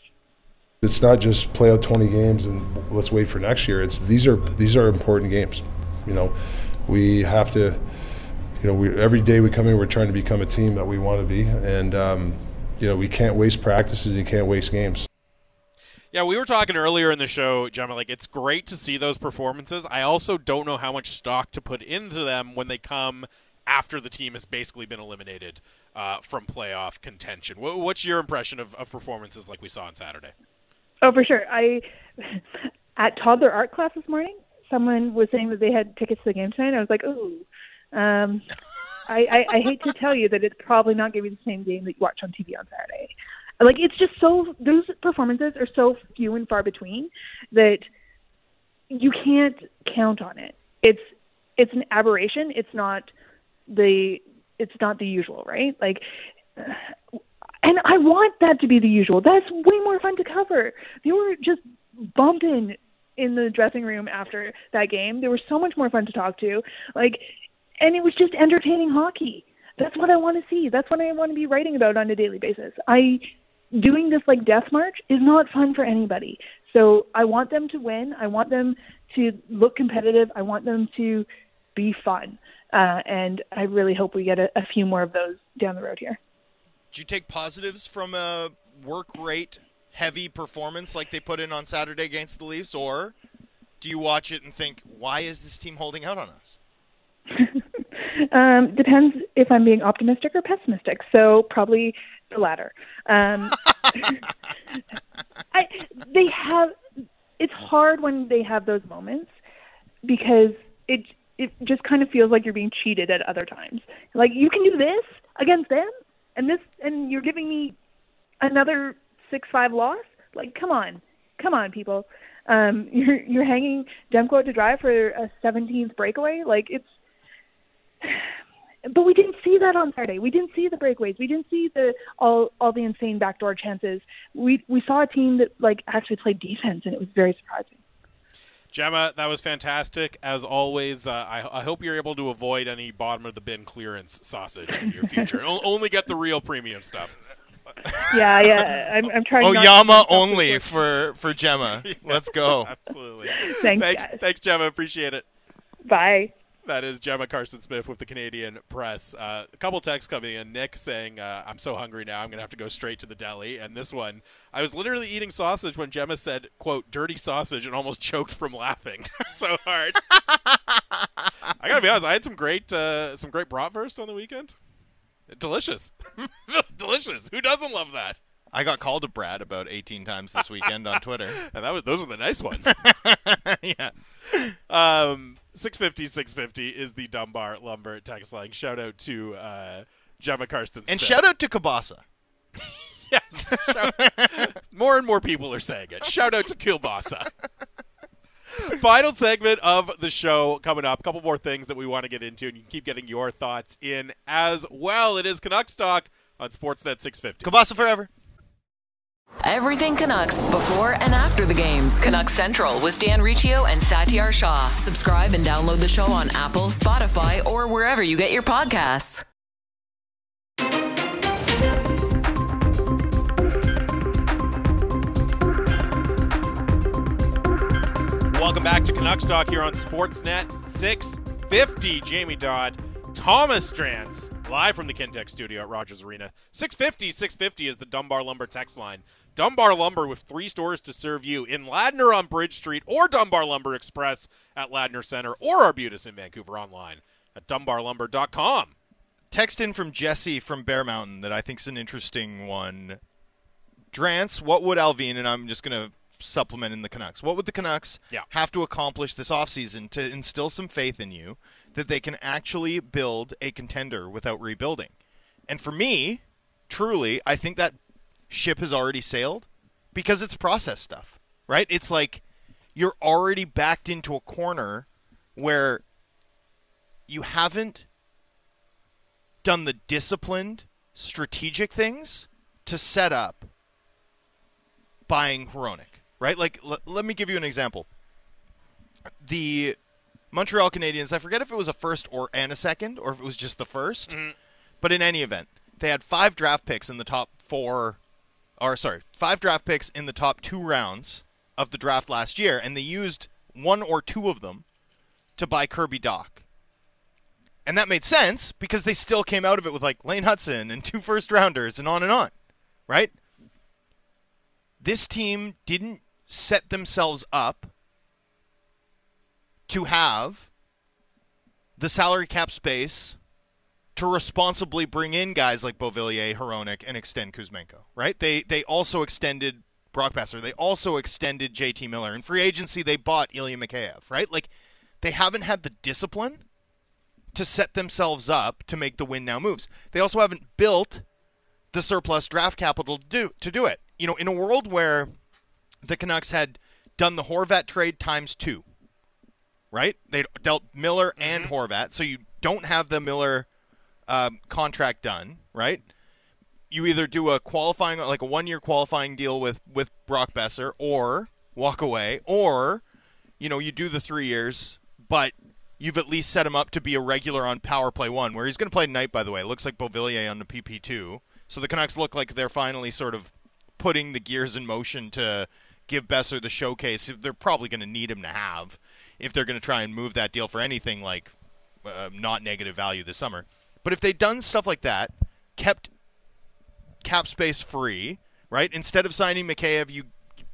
It's not just play out 20 games and let's wait for next year. It's these are these are important games. You know, we have to. You know, we, every day we come in, we're trying to become a team that we want to be, and um, you know, we can't waste practices. You can't waste games. Yeah, we were talking earlier in the show, Gemma. Like, it's great to see those performances. I also don't know how much stock to put into them when they come after the team has basically been eliminated uh, from playoff contention. Wh- What's your impression of, of performances like we saw on Saturday? Oh, for sure. I at toddler art class this morning, someone was saying that they had tickets to the game tonight. I was like, ooh. Um, I, I, I hate to tell you that it's probably not going to be the same game that you watch on TV on Saturday. Like it's just so those performances are so few and far between that you can't count on it. It's it's an aberration. It's not the it's not the usual, right? Like and I want that to be the usual. That's way more fun to cover. They were just bumped in in the dressing room after that game. They were so much more fun to talk to. Like, and it was just entertaining hockey. That's what I want to see. That's what I want to be writing about on a daily basis. I doing this like death march is not fun for anybody. So I want them to win. I want them to look competitive. I want them to be fun. Uh, and I really hope we get a, a few more of those down the road here. Did you take positives from a work rate heavy performance like they put in on Saturday against the Leafs, or do you watch it and think, why is this team holding out on us? Um, depends if I'm being optimistic or pessimistic. So probably the latter. Um, I, they have. It's hard when they have those moments because it it just kind of feels like you're being cheated at other times. Like you can do this against them, and this, and you're giving me another six five loss. Like, come on, come on, people. Um, you're you're hanging Demko to dry for a 17th breakaway. Like it's but we didn't see that on Saturday. We didn't see the breakaways. We didn't see the all all the insane backdoor chances. We we saw a team that like actually played defense, and it was very surprising. Gemma, that was fantastic as always. Uh, I, I hope you're able to avoid any bottom of the bin clearance sausage in your future. o- only get the real premium stuff. Yeah, yeah. I'm, I'm trying. Oh, to Yama to only for for Gemma. Let's go. Absolutely. Thanks, thanks, guys. thanks, Gemma. Appreciate it. Bye. That is Gemma Karstens-Smith with the Canadian Press. Uh, a couple texts coming in. Nick saying, uh, "I'm so hungry now. I'm going to have to go straight to the deli." And this one, I was literally eating sausage when Gemma said, "quote dirty sausage," and almost choked from laughing so hard. I gotta be honest. I had some great, uh, some great bratwurst on the weekend. Delicious, delicious. Who doesn't love that? I got called a brat about 18 times this weekend on Twitter. And that was those were the nice ones. yeah. Um, 650 650 is the Dunbar Lumber text line. Shout out to uh, Gemma Karsten. And shout out to Kabasa. Yes. More and more people are saying it. Shout out to Kilbasa. Final segment of the show coming up. A couple more things that we want to get into, and you can keep getting your thoughts in as well. It is Canucks Talk on Sportsnet 650. Kabasa forever. Everything Canucks before and after the games. Canucks Central with Dan Riccio and Satiar Shah. Subscribe and download the show on Apple, Spotify, or wherever you get your podcasts. Welcome back to Canucks Talk here on Sportsnet 650. Jamie Dodd, Thomas Drance, live from the Kintec studio at Rogers Arena. 650 650 is the Dunbar Lumber text line. Dunbar Lumber with three stores to serve you in Ladner on Bridge Street or Dunbar Lumber Express at Ladner Center or Arbutus in Vancouver online at dunbarlumber.com. Text in from Jesse from Bear Mountain that I think is an interesting one. Drance, what would Allvin, and I'm just going to supplement in the Canucks, what would the Canucks Yeah. have to accomplish this offseason to instill some faith in you that they can actually build a contender without rebuilding? And for me, truly, I think that ship has already sailed because it's process stuff, right? It's like you're already backed into a corner where you haven't done the disciplined, strategic things to set up buying Hronek, right? Like, l- let me give you an example. The Montreal Canadiens, I forget if it was a first or and a second, or if it was just the 1st mm-hmm. but in any event, they had five draft picks in the top four, or sorry, five draft picks in the top two rounds of the draft last year, and they used one or two of them to buy Kirby Dach. And that made sense because they still came out of it with like Lane Hutson and two first rounders and on and on, right? This team didn't set themselves up to have the salary cap space to responsibly bring in guys like Beauvillier, Hronek, and extend Kuzmenko, right? They they also extended Brock Boeser. They also extended JT Miller. In free agency, they bought Ilya Mikheyev, right? Like, they haven't had the discipline to set themselves up to make the win now moves. They also haven't built the surplus draft capital to do, to do it. You know, in a world where the Canucks had done the Horvat trade times two, right? They dealt Miller and mm-hmm. Horvat, so you don't have the Miller um, contract done, right? You either do a qualifying, like a one-year qualifying deal with with Brock Boeser, or walk away, or you know you do the three years, but you've at least set him up to be a regular on power play one, where he's going to play tonight. By the way, it looks like Beauvillier on the PP two, so the Canucks look like they're finally sort of putting the gears in motion to give Boeser the showcase. They're probably going to need him to have if they're going to try and move that deal for anything like uh, not negative value this summer. But if they'd done stuff like that, kept cap space free, right? Instead of signing Mikheyev, you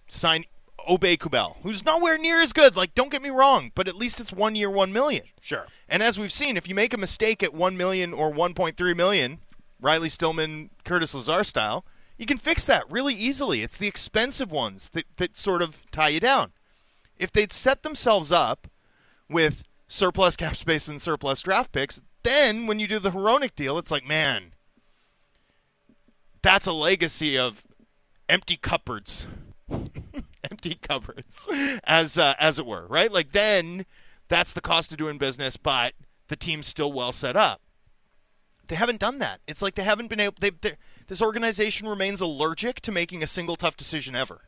sign Aubé-Kubel, who's nowhere near as good. Like, don't get me wrong, but at least it's one year, one million. Sure. And as we've seen, if you make a mistake at one million or one point three million, Riley Stillman, Curtis Lazar style, you can fix that really easily. It's the expensive ones that, that sort of tie you down. If they'd set themselves up with surplus cap space and surplus draft picks, then when you do the Hronek deal, it's like, man, that's a legacy of empty cupboards. empty cupboards, as uh, as it were, right? Like then, that's the cost of doing business, but the team's still well set up. They haven't done that. It's like they haven't been able. This organization remains allergic to making a single tough decision ever.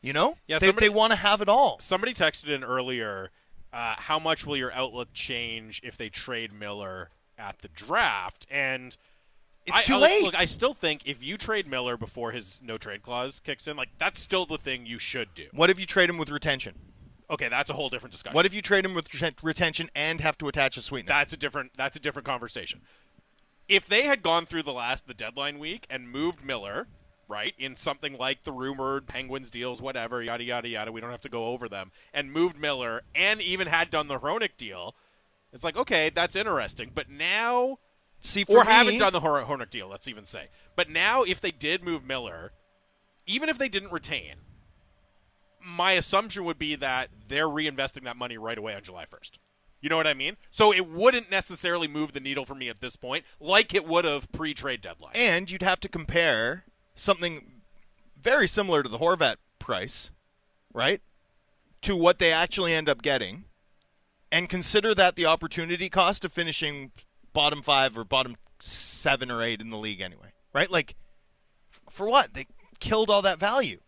You know, Yeah, they, they want to have it all. Somebody texted in earlier. Uh, how much will your outlook change if they trade Miller at the draft? And It's I, too I- late. Look, I still think if you trade Miller before his no trade clause kicks in, like that's still the thing you should do. What if you trade him with retention? Okay, that's a whole different discussion. What if you trade him with reten- retention and have to attach a sweetener? That's a different. That's a different conversation. If they had gone through the last the deadline week and moved Miller, right, in something like the rumored Penguins deals, whatever, yada yada yada, we don't have to go over them, and moved Miller, and even had done the Hronek deal, it's like okay, that's interesting. But now, See, or me, haven't done the Hronek deal, let's even say. But now, if they did move Miller, even if they didn't retain, my assumption would be that they're reinvesting that money right away on July 1st. You know what I mean? So it wouldn't necessarily move the needle for me at this point, like it would have pre-trade deadline. And you'd have to compare something very similar to the Horvat price, right? To what they actually end up getting. And consider that the opportunity cost of finishing bottom five or bottom seven or eight in the league anyway, right? Like, f- for what? They killed all that value.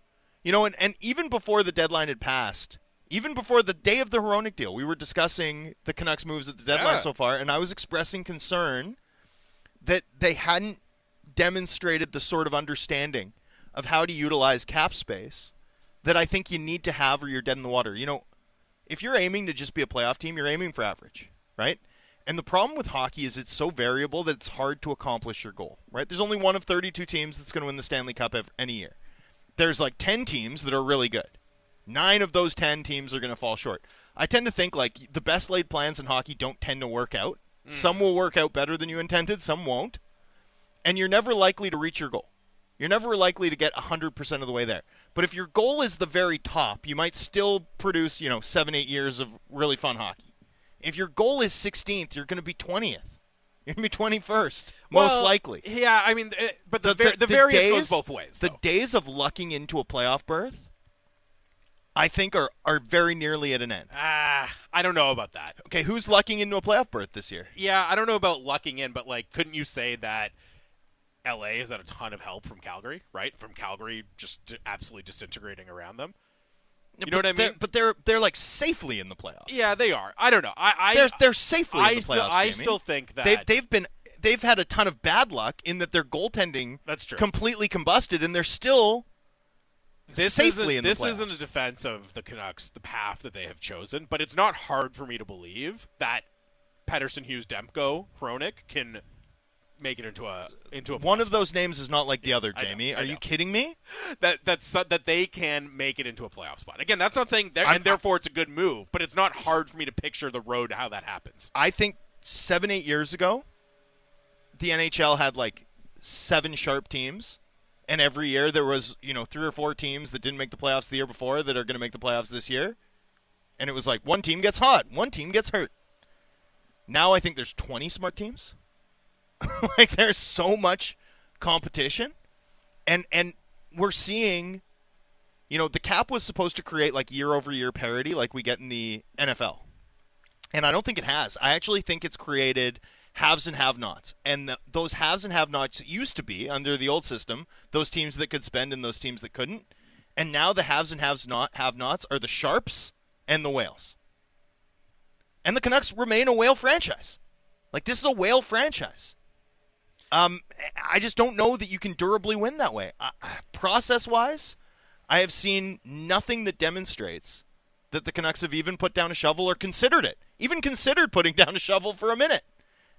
You know, and, and even before the deadline had passed, even before the day of the Hronek deal, we were discussing the Canucks moves at the deadline Yeah. so far, and I was expressing concern that they hadn't demonstrated the sort of understanding of how to utilize cap space that I think you need to have or you're dead in the water. You know, if you're aiming to just be a playoff team, you're aiming for average, right? And the problem with hockey is it's so variable that it's hard to accomplish your goal, right? There's only one of 32 teams that's going to win the Stanley Cup ev- any year. There's like 10 teams that are really good. Nine of those 10 teams are going to fall short. I tend to think like the best laid plans in hockey don't tend to work out. Some mm. will work out better than you intended, some won't. And you're never likely to reach your goal. You're never likely to get 100% of the way there. But if your goal is the very top, you might still produce, you know, 7 8 years of really fun hockey. If your goal is 16th, you're going to be 20th. You're going to be 21st, most Well, likely. Yeah, I mean, it, but the, var- the, variance goes both ways. The though. days of lucking into a playoff berth, I think, are, are very nearly at an end. Ah, I don't know about that. Okay, who's lucking into a playoff berth this year? Yeah, I don't know about lucking in, but like, couldn't you say that LA has had a ton of help from Calgary, right? From Calgary just absolutely disintegrating around them. You know but what I they're- mean? But they're they're like safely in the playoffs. Yeah, they are. I don't know. I, I they're they're safely I in the playoffs. I Jamie. still think that they've they've been they've had a ton of bad luck in that their goaltending That's true. completely combusted, and they're still this safely in the playoffs. this playoffs. isn't a defense of the Canucks, the path that they have chosen, but it's not hard for me to believe that Pettersson, Hughes, Demko, Hronek can make it into a into a One of those names is not like the other, I know, Jamie. I Are you kidding me? that that's that they can make it into a playoff spot. Again, that's not saying, they're, and therefore it's a good move, but it's not hard for me to picture the road to how that happens. I think seven, eight years ago, the NHL had like seven sharp teams, and every year there was you know three or four teams that didn't make the playoffs the year before that are going to make the playoffs this year, and it was like one team gets hot, one team gets hurt. Now I think there's 20 smart teams. like there's so much competition, and and we're seeing. You know, the cap was supposed to create like year over year parity like we get in the NFL. And I don't think it has. I actually think it's created haves and have nots. And the, those haves and have nots used to be, under the old system, those teams that could spend and those teams that couldn't. And now the haves and haves not have nots are the Sharps and the Whales. And the Canucks remain a whale franchise. Like this is a whale franchise. Um, I just don't know that you can durably win that way. Uh, process wise, I have seen nothing that demonstrates that the Canucks have even put down a shovel or considered it, even considered putting down a shovel for a minute.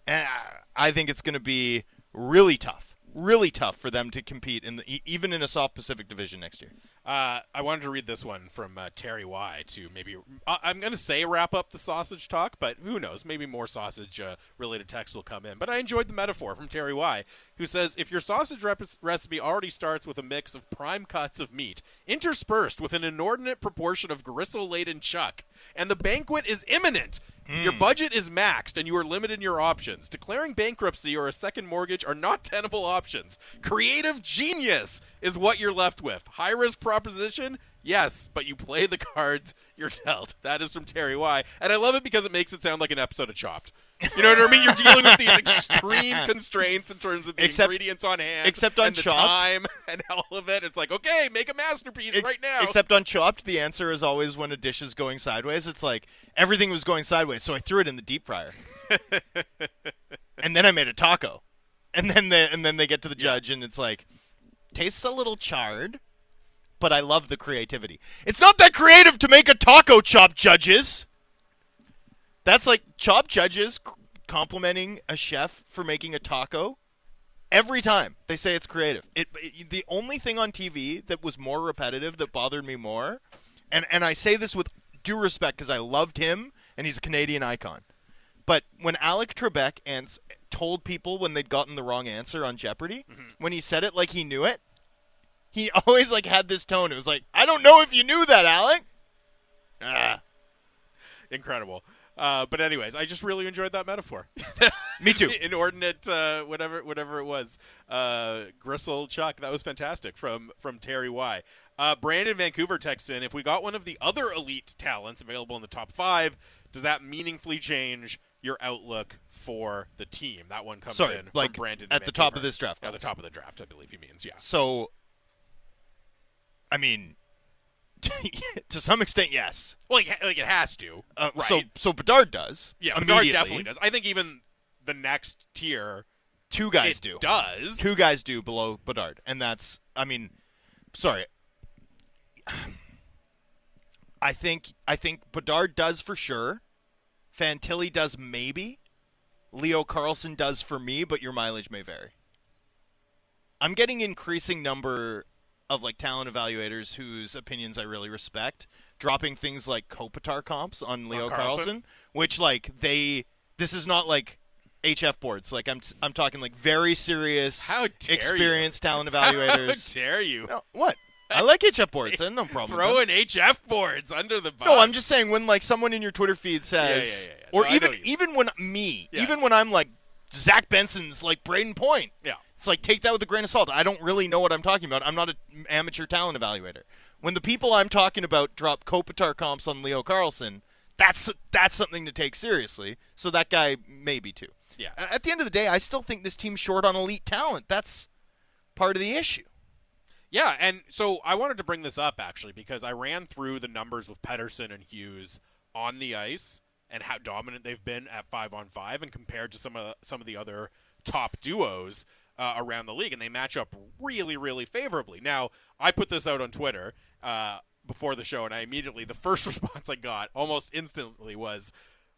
And I think it's going to be really tough really tough for them to compete in the even in a soft Pacific Division next year. Uh, I wanted to read this one from uh, Terry Y to maybe uh, I'm going to say wrap up the sausage talk, but who knows? Maybe more sausage uh, related text will come in. But I enjoyed the metaphor from Terry Y, who says if your sausage rep- recipe already starts with a mix of prime cuts of meat interspersed with an inordinate proportion of gristle laden chuck, and the banquet is imminent. Your mm. budget is maxed and you are limited in your options. Declaring bankruptcy or a second mortgage are not tenable options. Creative genius is what you're left with. High risk proposition? Yes, but you play the cards you're dealt. That is from Terry Y. And I love it because it makes it sound like an episode of Chopped. You know what I mean? You're dealing with these extreme constraints in terms of the Except- ingredients on hand, except on and the Chopped. time and all of it. It's like, okay, make a masterpiece Ex- right now. Except on Chopped, the answer is always when a dish is going sideways. It's like everything was going sideways, so I threw it in the deep fryer, and then I made a taco, and then they and then they get to the judge, and it's like tastes a little charred, but I love the creativity. It's not that creative to make a taco, Chop judges. That's like Chop judges complimenting a chef for making a taco every time they say it's creative. It, it- the only thing on TV that was more repetitive that bothered me more, and and I say this with due respect because I loved him and he's a Canadian icon. But when Alec Trebek ans- told people when they'd gotten the wrong answer on Jeopardy, mm-hmm. when he said it like he knew it, he always like had this tone. It was like, I don't know if you knew that, Alec. Incredible. Uh, but anyways, I just really enjoyed that metaphor. Me too. Inordinate, uh, whatever, whatever it was. Uh, gristle chuck. That was fantastic from from Terry Y. Uh, Brandon Vancouver texts in: If we got one of the other elite talents available in the top five, does that meaningfully change your outlook for the team? That one comes Sorry, in like, from Brandon at the top of this draft At the top of the draft, I believe he means. Yeah. so. I mean, to some extent, yes. Well, like, like it has to. Uh, right. So so Bedard does. yeah, Bedard definitely does. I think even the next tier Two guys it do. does. Two guys do below Bedard, and that's. I mean, sorry. I think I think Bedard does for sure. Fantilli does maybe. Leo Carlsson does for me, but your mileage may vary. I'm getting increasing number of like talent evaluators whose opinions I really respect, dropping things like Kopitar comps on oh, Leo Carlsson? Carlsson, which like they this is not like HF boards. Like I'm I'm talking like very serious, How dare you. experienced talent How evaluators. dare you? No, what? I like HF boards. I have no problem. Throwing HF boards under the bus. No, I'm just saying when like someone in your Twitter feed says, yeah, yeah. or No, even even when me, Yes. even when I'm like Zach Benson's like Brayden Point, Yeah. It's like take that with a grain of salt. I don't really know what I'm talking about. I'm not an amateur talent evaluator. When the people I'm talking about drop Kopitar comps on Leo Carlsson, that's that's something to take seriously. So that guy maybe too. Yeah. At the end of the day, I still think this team's short on elite talent. That's part of the issue. Yeah, and so I wanted to bring this up actually because I ran through the numbers with Pettersson and Hughes on the ice and how dominant they've been at five on five, and compared to some of the, some of the other top duos uh, around the league, and they match up really, really favorably. Now, I put this out on Twitter uh, before the show, and I immediately the first response I got almost instantly was.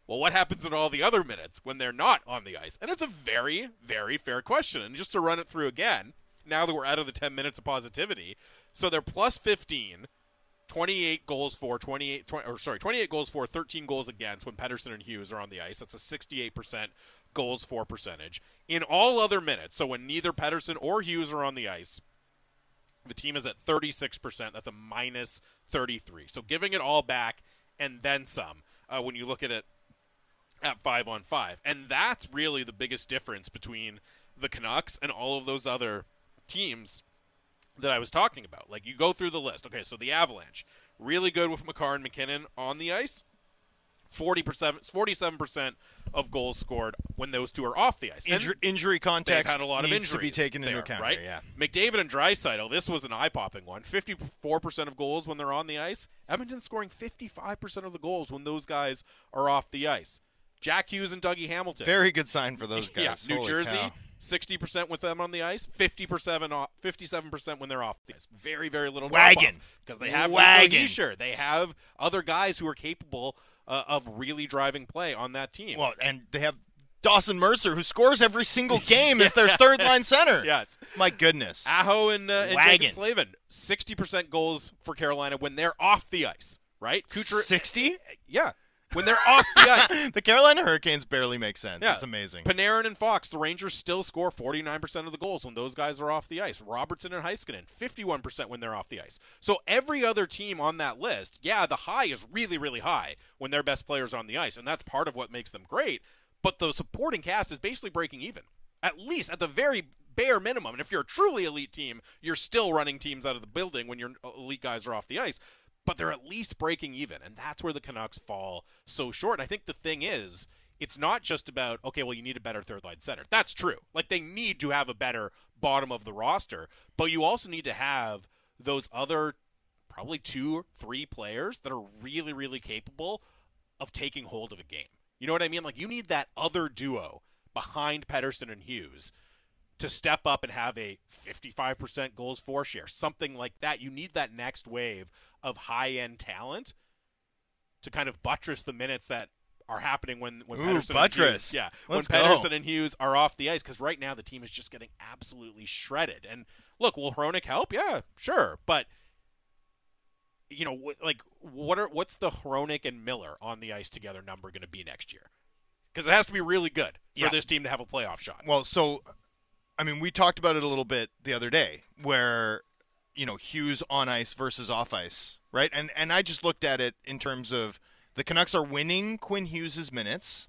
Well, what happens in all the other minutes when they're not on the ice? And it's a very, very fair question. And just to run it through again, now that we're out of the 10 minutes of positivity, so they're plus 15, 28 goals for, 28, 20, or sorry, 28 goals for, 13 goals against when Pettersson and Hughes are on the ice. That's a 68% goals for percentage. In all other minutes, so when neither Pettersson or Hughes are on the ice, the team is at 36%. That's a minus 33. So giving it all back and then some uh, when you look at it at five on five. And that's really the biggest difference between the Canucks and all of those other teams that I was talking about. Like you go through the list. Okay, so the Avalanche, really good with Makar and MacKinnon on the ice. 40%, 47% of goals scored when those two are off the ice. And Injur- injury context had a lot of needs to be taken into there, account. right? Yeah. McDavid and Draisaitl, this was an eye-popping one. 54% of goals when they're on the ice. Edmonton scoring 55% of the goals when those guys are off the ice. Jack Hughes and Dougie Hamilton. Very good sign for those yeah, guys. New Holy Jersey, cow. 60% with them on the ice, 50% off, 57% when they're off the ice. Very, very little Wagon. because they have Wagon. Hischier. They have other guys who are capable uh, of really driving play on that team. Well, and they have Dawson Mercer, who scores every single game as their third line center. Yes. My goodness. Aho and, uh, and Jaccob Slavin, 60% goals for Carolina when they're off the ice, right? Kucher, 60? yeah, when they're off the ice. The Carolina Hurricanes barely make sense. Yeah. It's amazing. Panarin and Fox, the Rangers still score 49% of the goals when those guys are off the ice. Robertson and Heiskanen, 51% when they're off the ice. So every other team on that list, yeah, the high is really, really high when their best players on the ice, and that's part of what makes them great. But the supporting cast is basically breaking even, at least at the very bare minimum. And if you're a truly elite team, you're still running teams out of the building when your elite guys are off the ice. But they're at least breaking even, and that's where the Canucks fall so short. I think the thing is, it's not just about okay, well, you need a better third line center. That's true. Like they need to have a better bottom of the roster, but you also need to have those other probably two three players that are really, really capable of taking hold of a game. You know what I mean? Like you need that other duo behind Pettersson and Hughes to step up and have a 55% goals for share, something like that. You need that next wave of high end talent to kind of buttress the minutes that are happening when when Ooh, Pettersson buttress. and Hughes, yeah, Let's when. Pettersson and Hughes are off the ice because right now the team is just getting absolutely shredded. And look, will Hronek help? Yeah, sure, but you know, like what are what's the Hronek and Miller on the ice together number going to be next year? Because it has to be really good for Yeah. this team to have a playoff shot. Well, so I mean, we talked about it a little bit the other day, where you know Hughes on ice versus off ice, right? And and I just looked at it in terms of the Canucks are winning Quinn Hughes's minutes,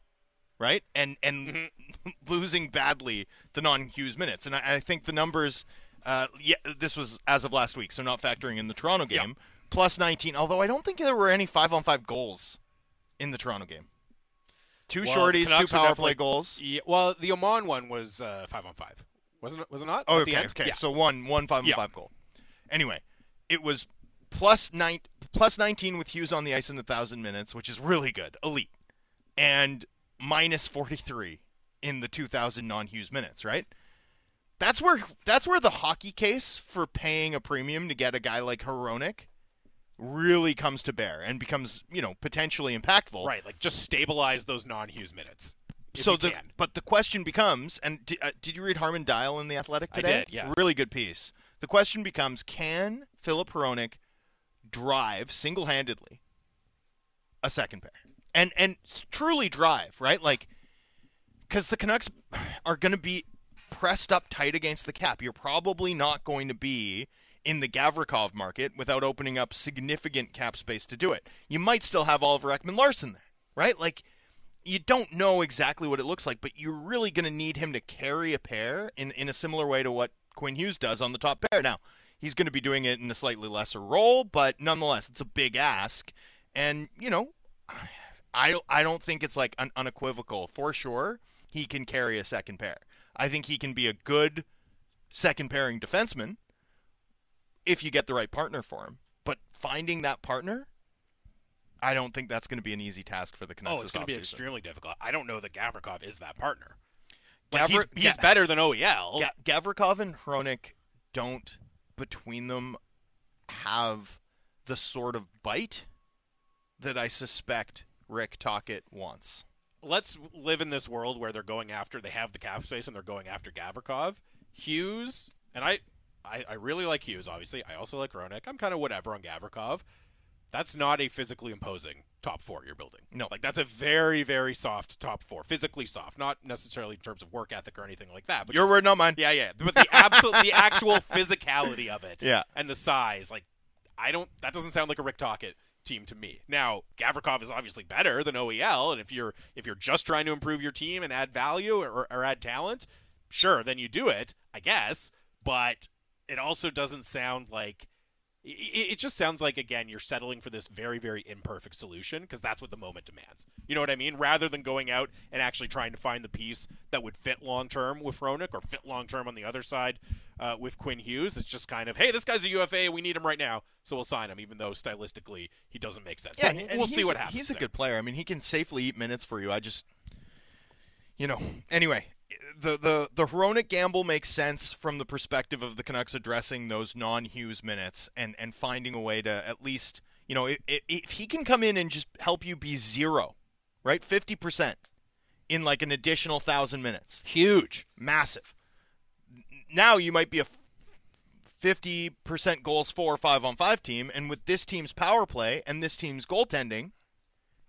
right? And and losing badly the non-Hughes minutes. And I, I think the numbers, uh, yeah, this was as of last week, so not factoring in the Toronto game, plus 19. Although I don't think there were any five-on-five goals in the Toronto game. Two Well, shorties, two power play goals. Yeah, well, the Aman one was uh, five on five, wasn't it? Was it not? Oh, okay, okay. Yeah. So one, one five and Yeah. five goal. Anyway, it was plus nine, plus nineteen with Hughes on the ice in a thousand minutes, which is really good, elite, and minus forty three in the two thousand non Hughes minutes. Right. That's where that's where the hockey case for paying a premium to get a guy like Hronek really comes to bear and becomes you know potentially impactful. right, like just stabilize those non-Hughes minutes. So the can. but the question becomes, and di- uh, did you read Harman Dayal in the Athletic I today? did, yes. Really good piece. The question becomes, can Filip Hronek drive single-handedly a second pair, and and truly drive right? Like, because the Canucks are going to be pressed up tight against the cap. You're probably not going to be in the Gavrikov market without opening up significant cap space to do it. You might still have Oliver Ekman-Larsson there, right? Like you don't know exactly what it looks like, but you're really going to need him to carry a pair in, in a similar way to what Quinn Hughes does on the top pair. Now, he's going to be doing it in a slightly lesser role, but nonetheless, it's a big ask. And, you know, I, I don't think it's like un- unequivocal. For sure, he can carry a second pair. I think he can be a good second pairing defenseman if you get the right partner for him. But finding that partner, I don't think that's going to be an easy task for the oh, Canucks oh, it's going to be extremely difficult. I don't know that Gavrikov is that partner. Like, Gavri- he's, he's better than OEL. Ga- Gavrikov and Hronek don't, between them, have the sort of bite that I suspect Rick Tocchet wants. Let's live in this world where they're going after they have the cap space and they're going after Gavrikov, Hughes, and I, I, I really like Hughes. Obviously, I also like Hronek. I'm kind of whatever on Gavrikov. That's not a physically imposing top four you're building. No. like that's a very very soft top four, physically soft, not necessarily in terms of work ethic or anything like that. But Your just- word, not mine. Yeah, yeah. But the absolute, the actual physicality of it, Yeah. and the size, like, I don't. That doesn't sound like a Rick Tocchet team to me. Now, Gavrikov is obviously better than OEL, and if you're if you're just trying to improve your team and add value or, or add talent, sure, then you do it, I guess. But it also doesn't sound like. It, it just sounds like again you're settling for this very very imperfect solution because that's what the moment demands. You know what I mean? Rather than going out and actually trying to find the piece that would fit long term with Hronek or fit long term on the other side uh, with Quinn Hughes, it's just kind of hey, this guy's a UFA, we need him right now, so we'll sign him, even though stylistically he doesn't make sense. Yeah, But and we'll see what happens. He's a there. good player. I mean, he can safely eat minutes for you. I just, you know, anyway, the the the Hronek gamble makes sense from the perspective of the Canucks addressing those non-Hughes minutes and and finding a way to at least, you know, if, if he can come in and just help you be zero, right, fifty percent, in like an additional thousand minutes. Huge. Massive. Now you might be a 50% goals for five on five team, and with this team's power play and this team's goaltending,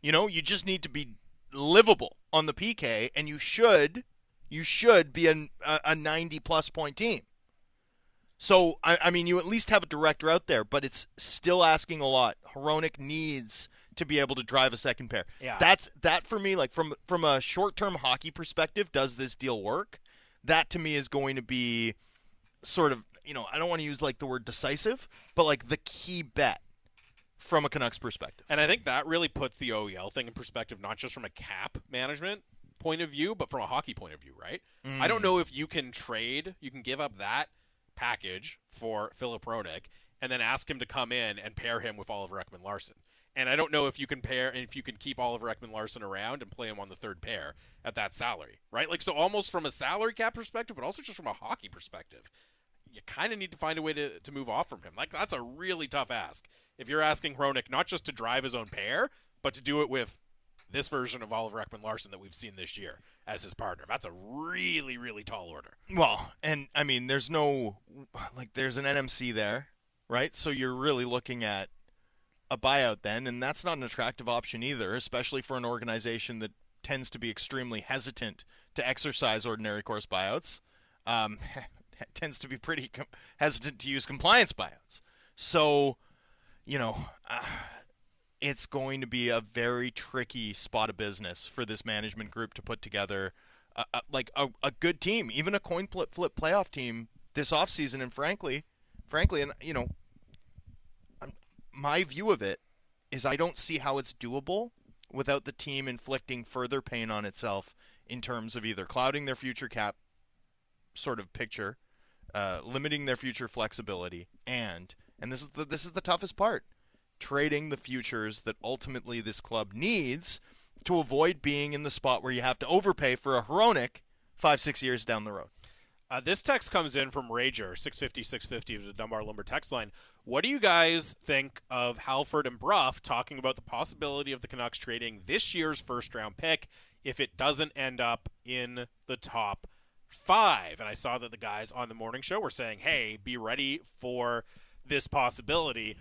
you know, you just need to be livable on the PK, and you should, you should be a, a, a 90 plus point team. So I, I mean, you at least have a director out there, but it's still asking a lot. Hronek needs to be able to drive a second pair. Yeah. That's that for me. Like from from a short term hockey perspective, does this deal work? That to me is going to be sort of you know I don't want to use like the word decisive, but like the key bet from a Canucks perspective. And I think that really puts the OEL thing in perspective, not just from a cap management point of view, but from a hockey point of view, right? I don't mm. know if you can trade, you can give up that package for Filip Hronek and then ask him to come in and pair him with Oliver Ekman-Larsson. And I don't know if you can pair and if you can keep Oliver Ekman-Larsson around and play him on the third pair at that salary, right? Like so almost from a salary cap perspective, but also just from a hockey perspective. You kind of need to find a way to, to move off from him. Like that's a really tough ask. If you're asking Hronek not just to drive his own pair, but to do it with this version of Oliver Ekman-Larsson that we've seen this year as his partner. That's a really, really tall order. Well, and I mean, there's no like there's an NMC there, right? So you're really looking at a buyout then, and that's not an attractive option either, especially for an organization that tends to be extremely hesitant to exercise ordinary course buyouts. Um, tends to be pretty com- hesitant to use compliance buyouts. So, you know, uh, it's going to be a very tricky spot of business for this management group to put together a, a, like a, a good team, even a coin flip flip playoff team this offseason. And frankly, frankly, and you know, I'm, my view of it is I don't see how it's doable without the team inflicting further pain on itself in terms of either clouding their future cap sort of picture, uh, limiting their future flexibility, and and this is the this is the toughest part, trading the futures that ultimately this club needs to avoid being in the spot where you have to overpay for a Hronek five six years down the road. Uh, this text comes in from Rager, 650 650 of the Dunbar Lumber text line. What do you guys think of Halford and Brough talking about the possibility of the Canucks trading this year's first round pick if it doesn't end up in the top five? And I saw that the guys on the morning show were saying, hey, be ready for this possibility.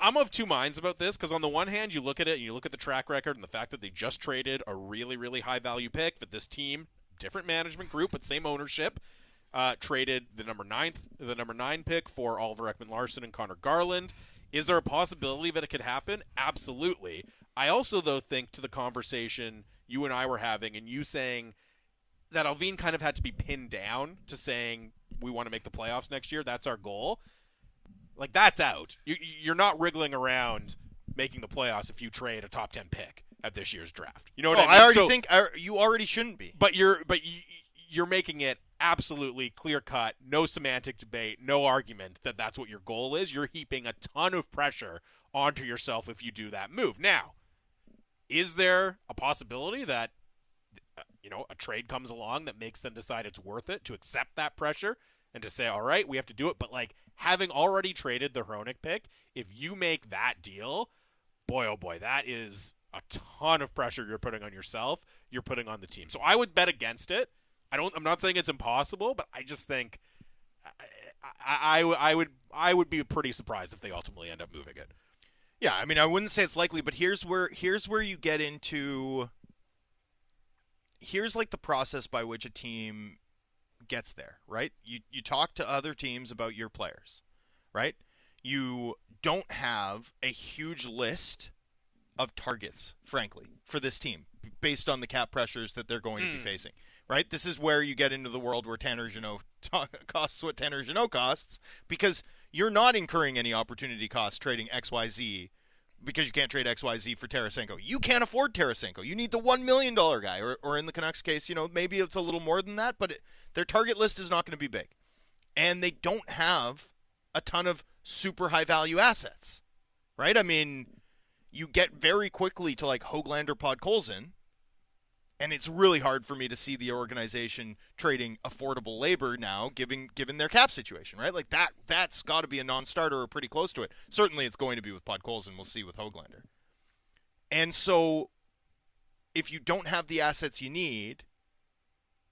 I'm of two minds about this because on the one hand, you look at it and you look at the track record and the fact that they just traded a really, really high value pick that this team, different management group, but same ownership, uh, traded the number ninth, the number nine pick for Oliver Ekman-Larsson and Conor Garland. Is there a possibility that it could happen? Absolutely. I also, though, think to the conversation you and I were having, and you saying that Allvin kind of had to be pinned down to saying we want to make the playoffs next year. That's our goal. Like that's out. You, you're not wriggling around making the playoffs if you trade a top ten pick at this year's draft. You know what Oh, I mean? I already So- think I, you already shouldn't be. but you're but you, you're making it absolutely clear cut, no semantic debate, no argument that that's what your goal is. You're heaping a ton of pressure onto yourself if you do that move. Now, is there a possibility that uh, you know a trade comes along that makes them decide it's worth it to accept that pressure and to say, all right, we have to do it. But like having already traded the Hronek pick, if you make that deal, boy oh boy, that is a ton of pressure you're putting on yourself. You're putting on the team. So I would bet against it. I don't. I'm not saying it's impossible, but I just think I, I, I would I would be pretty surprised if they ultimately end up moving it. Yeah, I mean, I wouldn't say it's likely, but here's where here's where you get into. Here's like the process by which a team gets there, right? You you talk to other teams about your players, right? You don't have a huge list of targets, frankly, for this team based on the cap pressures that they're going to be hmm. facing, right? This is where you get into the world where Tanner Jeannot costs what Tanner Jeannot costs because you're not incurring any opportunity costs trading XYZ because you can't trade XYZ for Tarasenko. You can't afford Tarasenko. You need the $1 million guy. Or, or in the Canucks case, you know, maybe it's a little more than that, but it, their target list is not going to be big. And they don't have a ton of super high value assets, right? I mean, you get very quickly to like Hoglander Podkolzin, and it's really hard for me to see the organization trading affordable labor now, given given their cap situation, right? Like that that's got to be a non-starter or pretty close to it. Certainly, it's going to be with Podkolzin. We'll see with Hoglander. And so, if you don't have the assets you need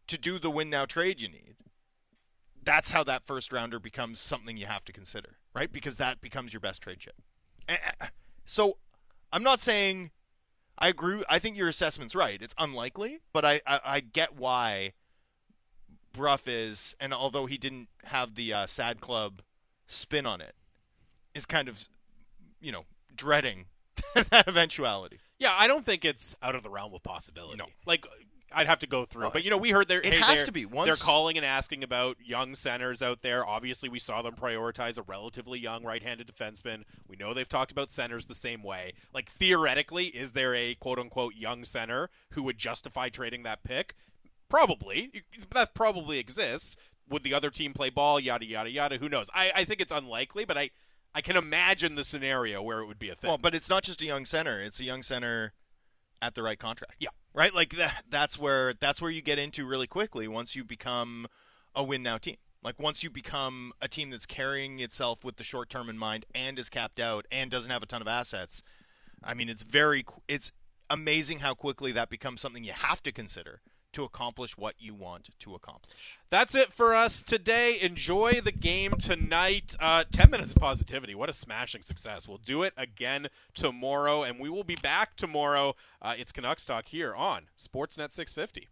to do the win now trade you need, that's how that first rounder becomes something you have to consider, right? Because that becomes your best trade chip. So I'm not saying I agree. I think your assessment's right. It's unlikely, but I, I, I get why Brough is, and although he didn't have the uh, sad club spin on it, is kind of, you know, dreading that eventuality. Yeah, I don't think it's out of the realm of possibility. No. Like I'd have to go through, Well, but you know, we heard there. it hey, has to be. they're calling and asking about young centers out there. Obviously, we saw them prioritize a relatively young right-handed defenseman. We know they've talked about centers the same way. Like theoretically, is there a quote-unquote young center who would justify trading that pick? Probably. That probably exists. Would the other team play ball? Yada yada yada. Who knows? I, I think it's unlikely, but I I can imagine the scenario where it would be a thing. Well, but it's not just a young center; it's a young center at the right contract. Yeah. right. Like that. That's where that's where you get into really quickly once you become a win now team. Like once you become a team that's carrying itself with the short term in mind and is capped out and doesn't have a ton of assets. I mean, it's very it's amazing how quickly that becomes something you have to consider to accomplish what you want to accomplish. That's it for us today. Enjoy the game tonight. Uh, 10 minutes of positivity. What a smashing success. We'll do it again tomorrow, and we will be back tomorrow. Uh, it's Canucks Talk here on Sportsnet 650.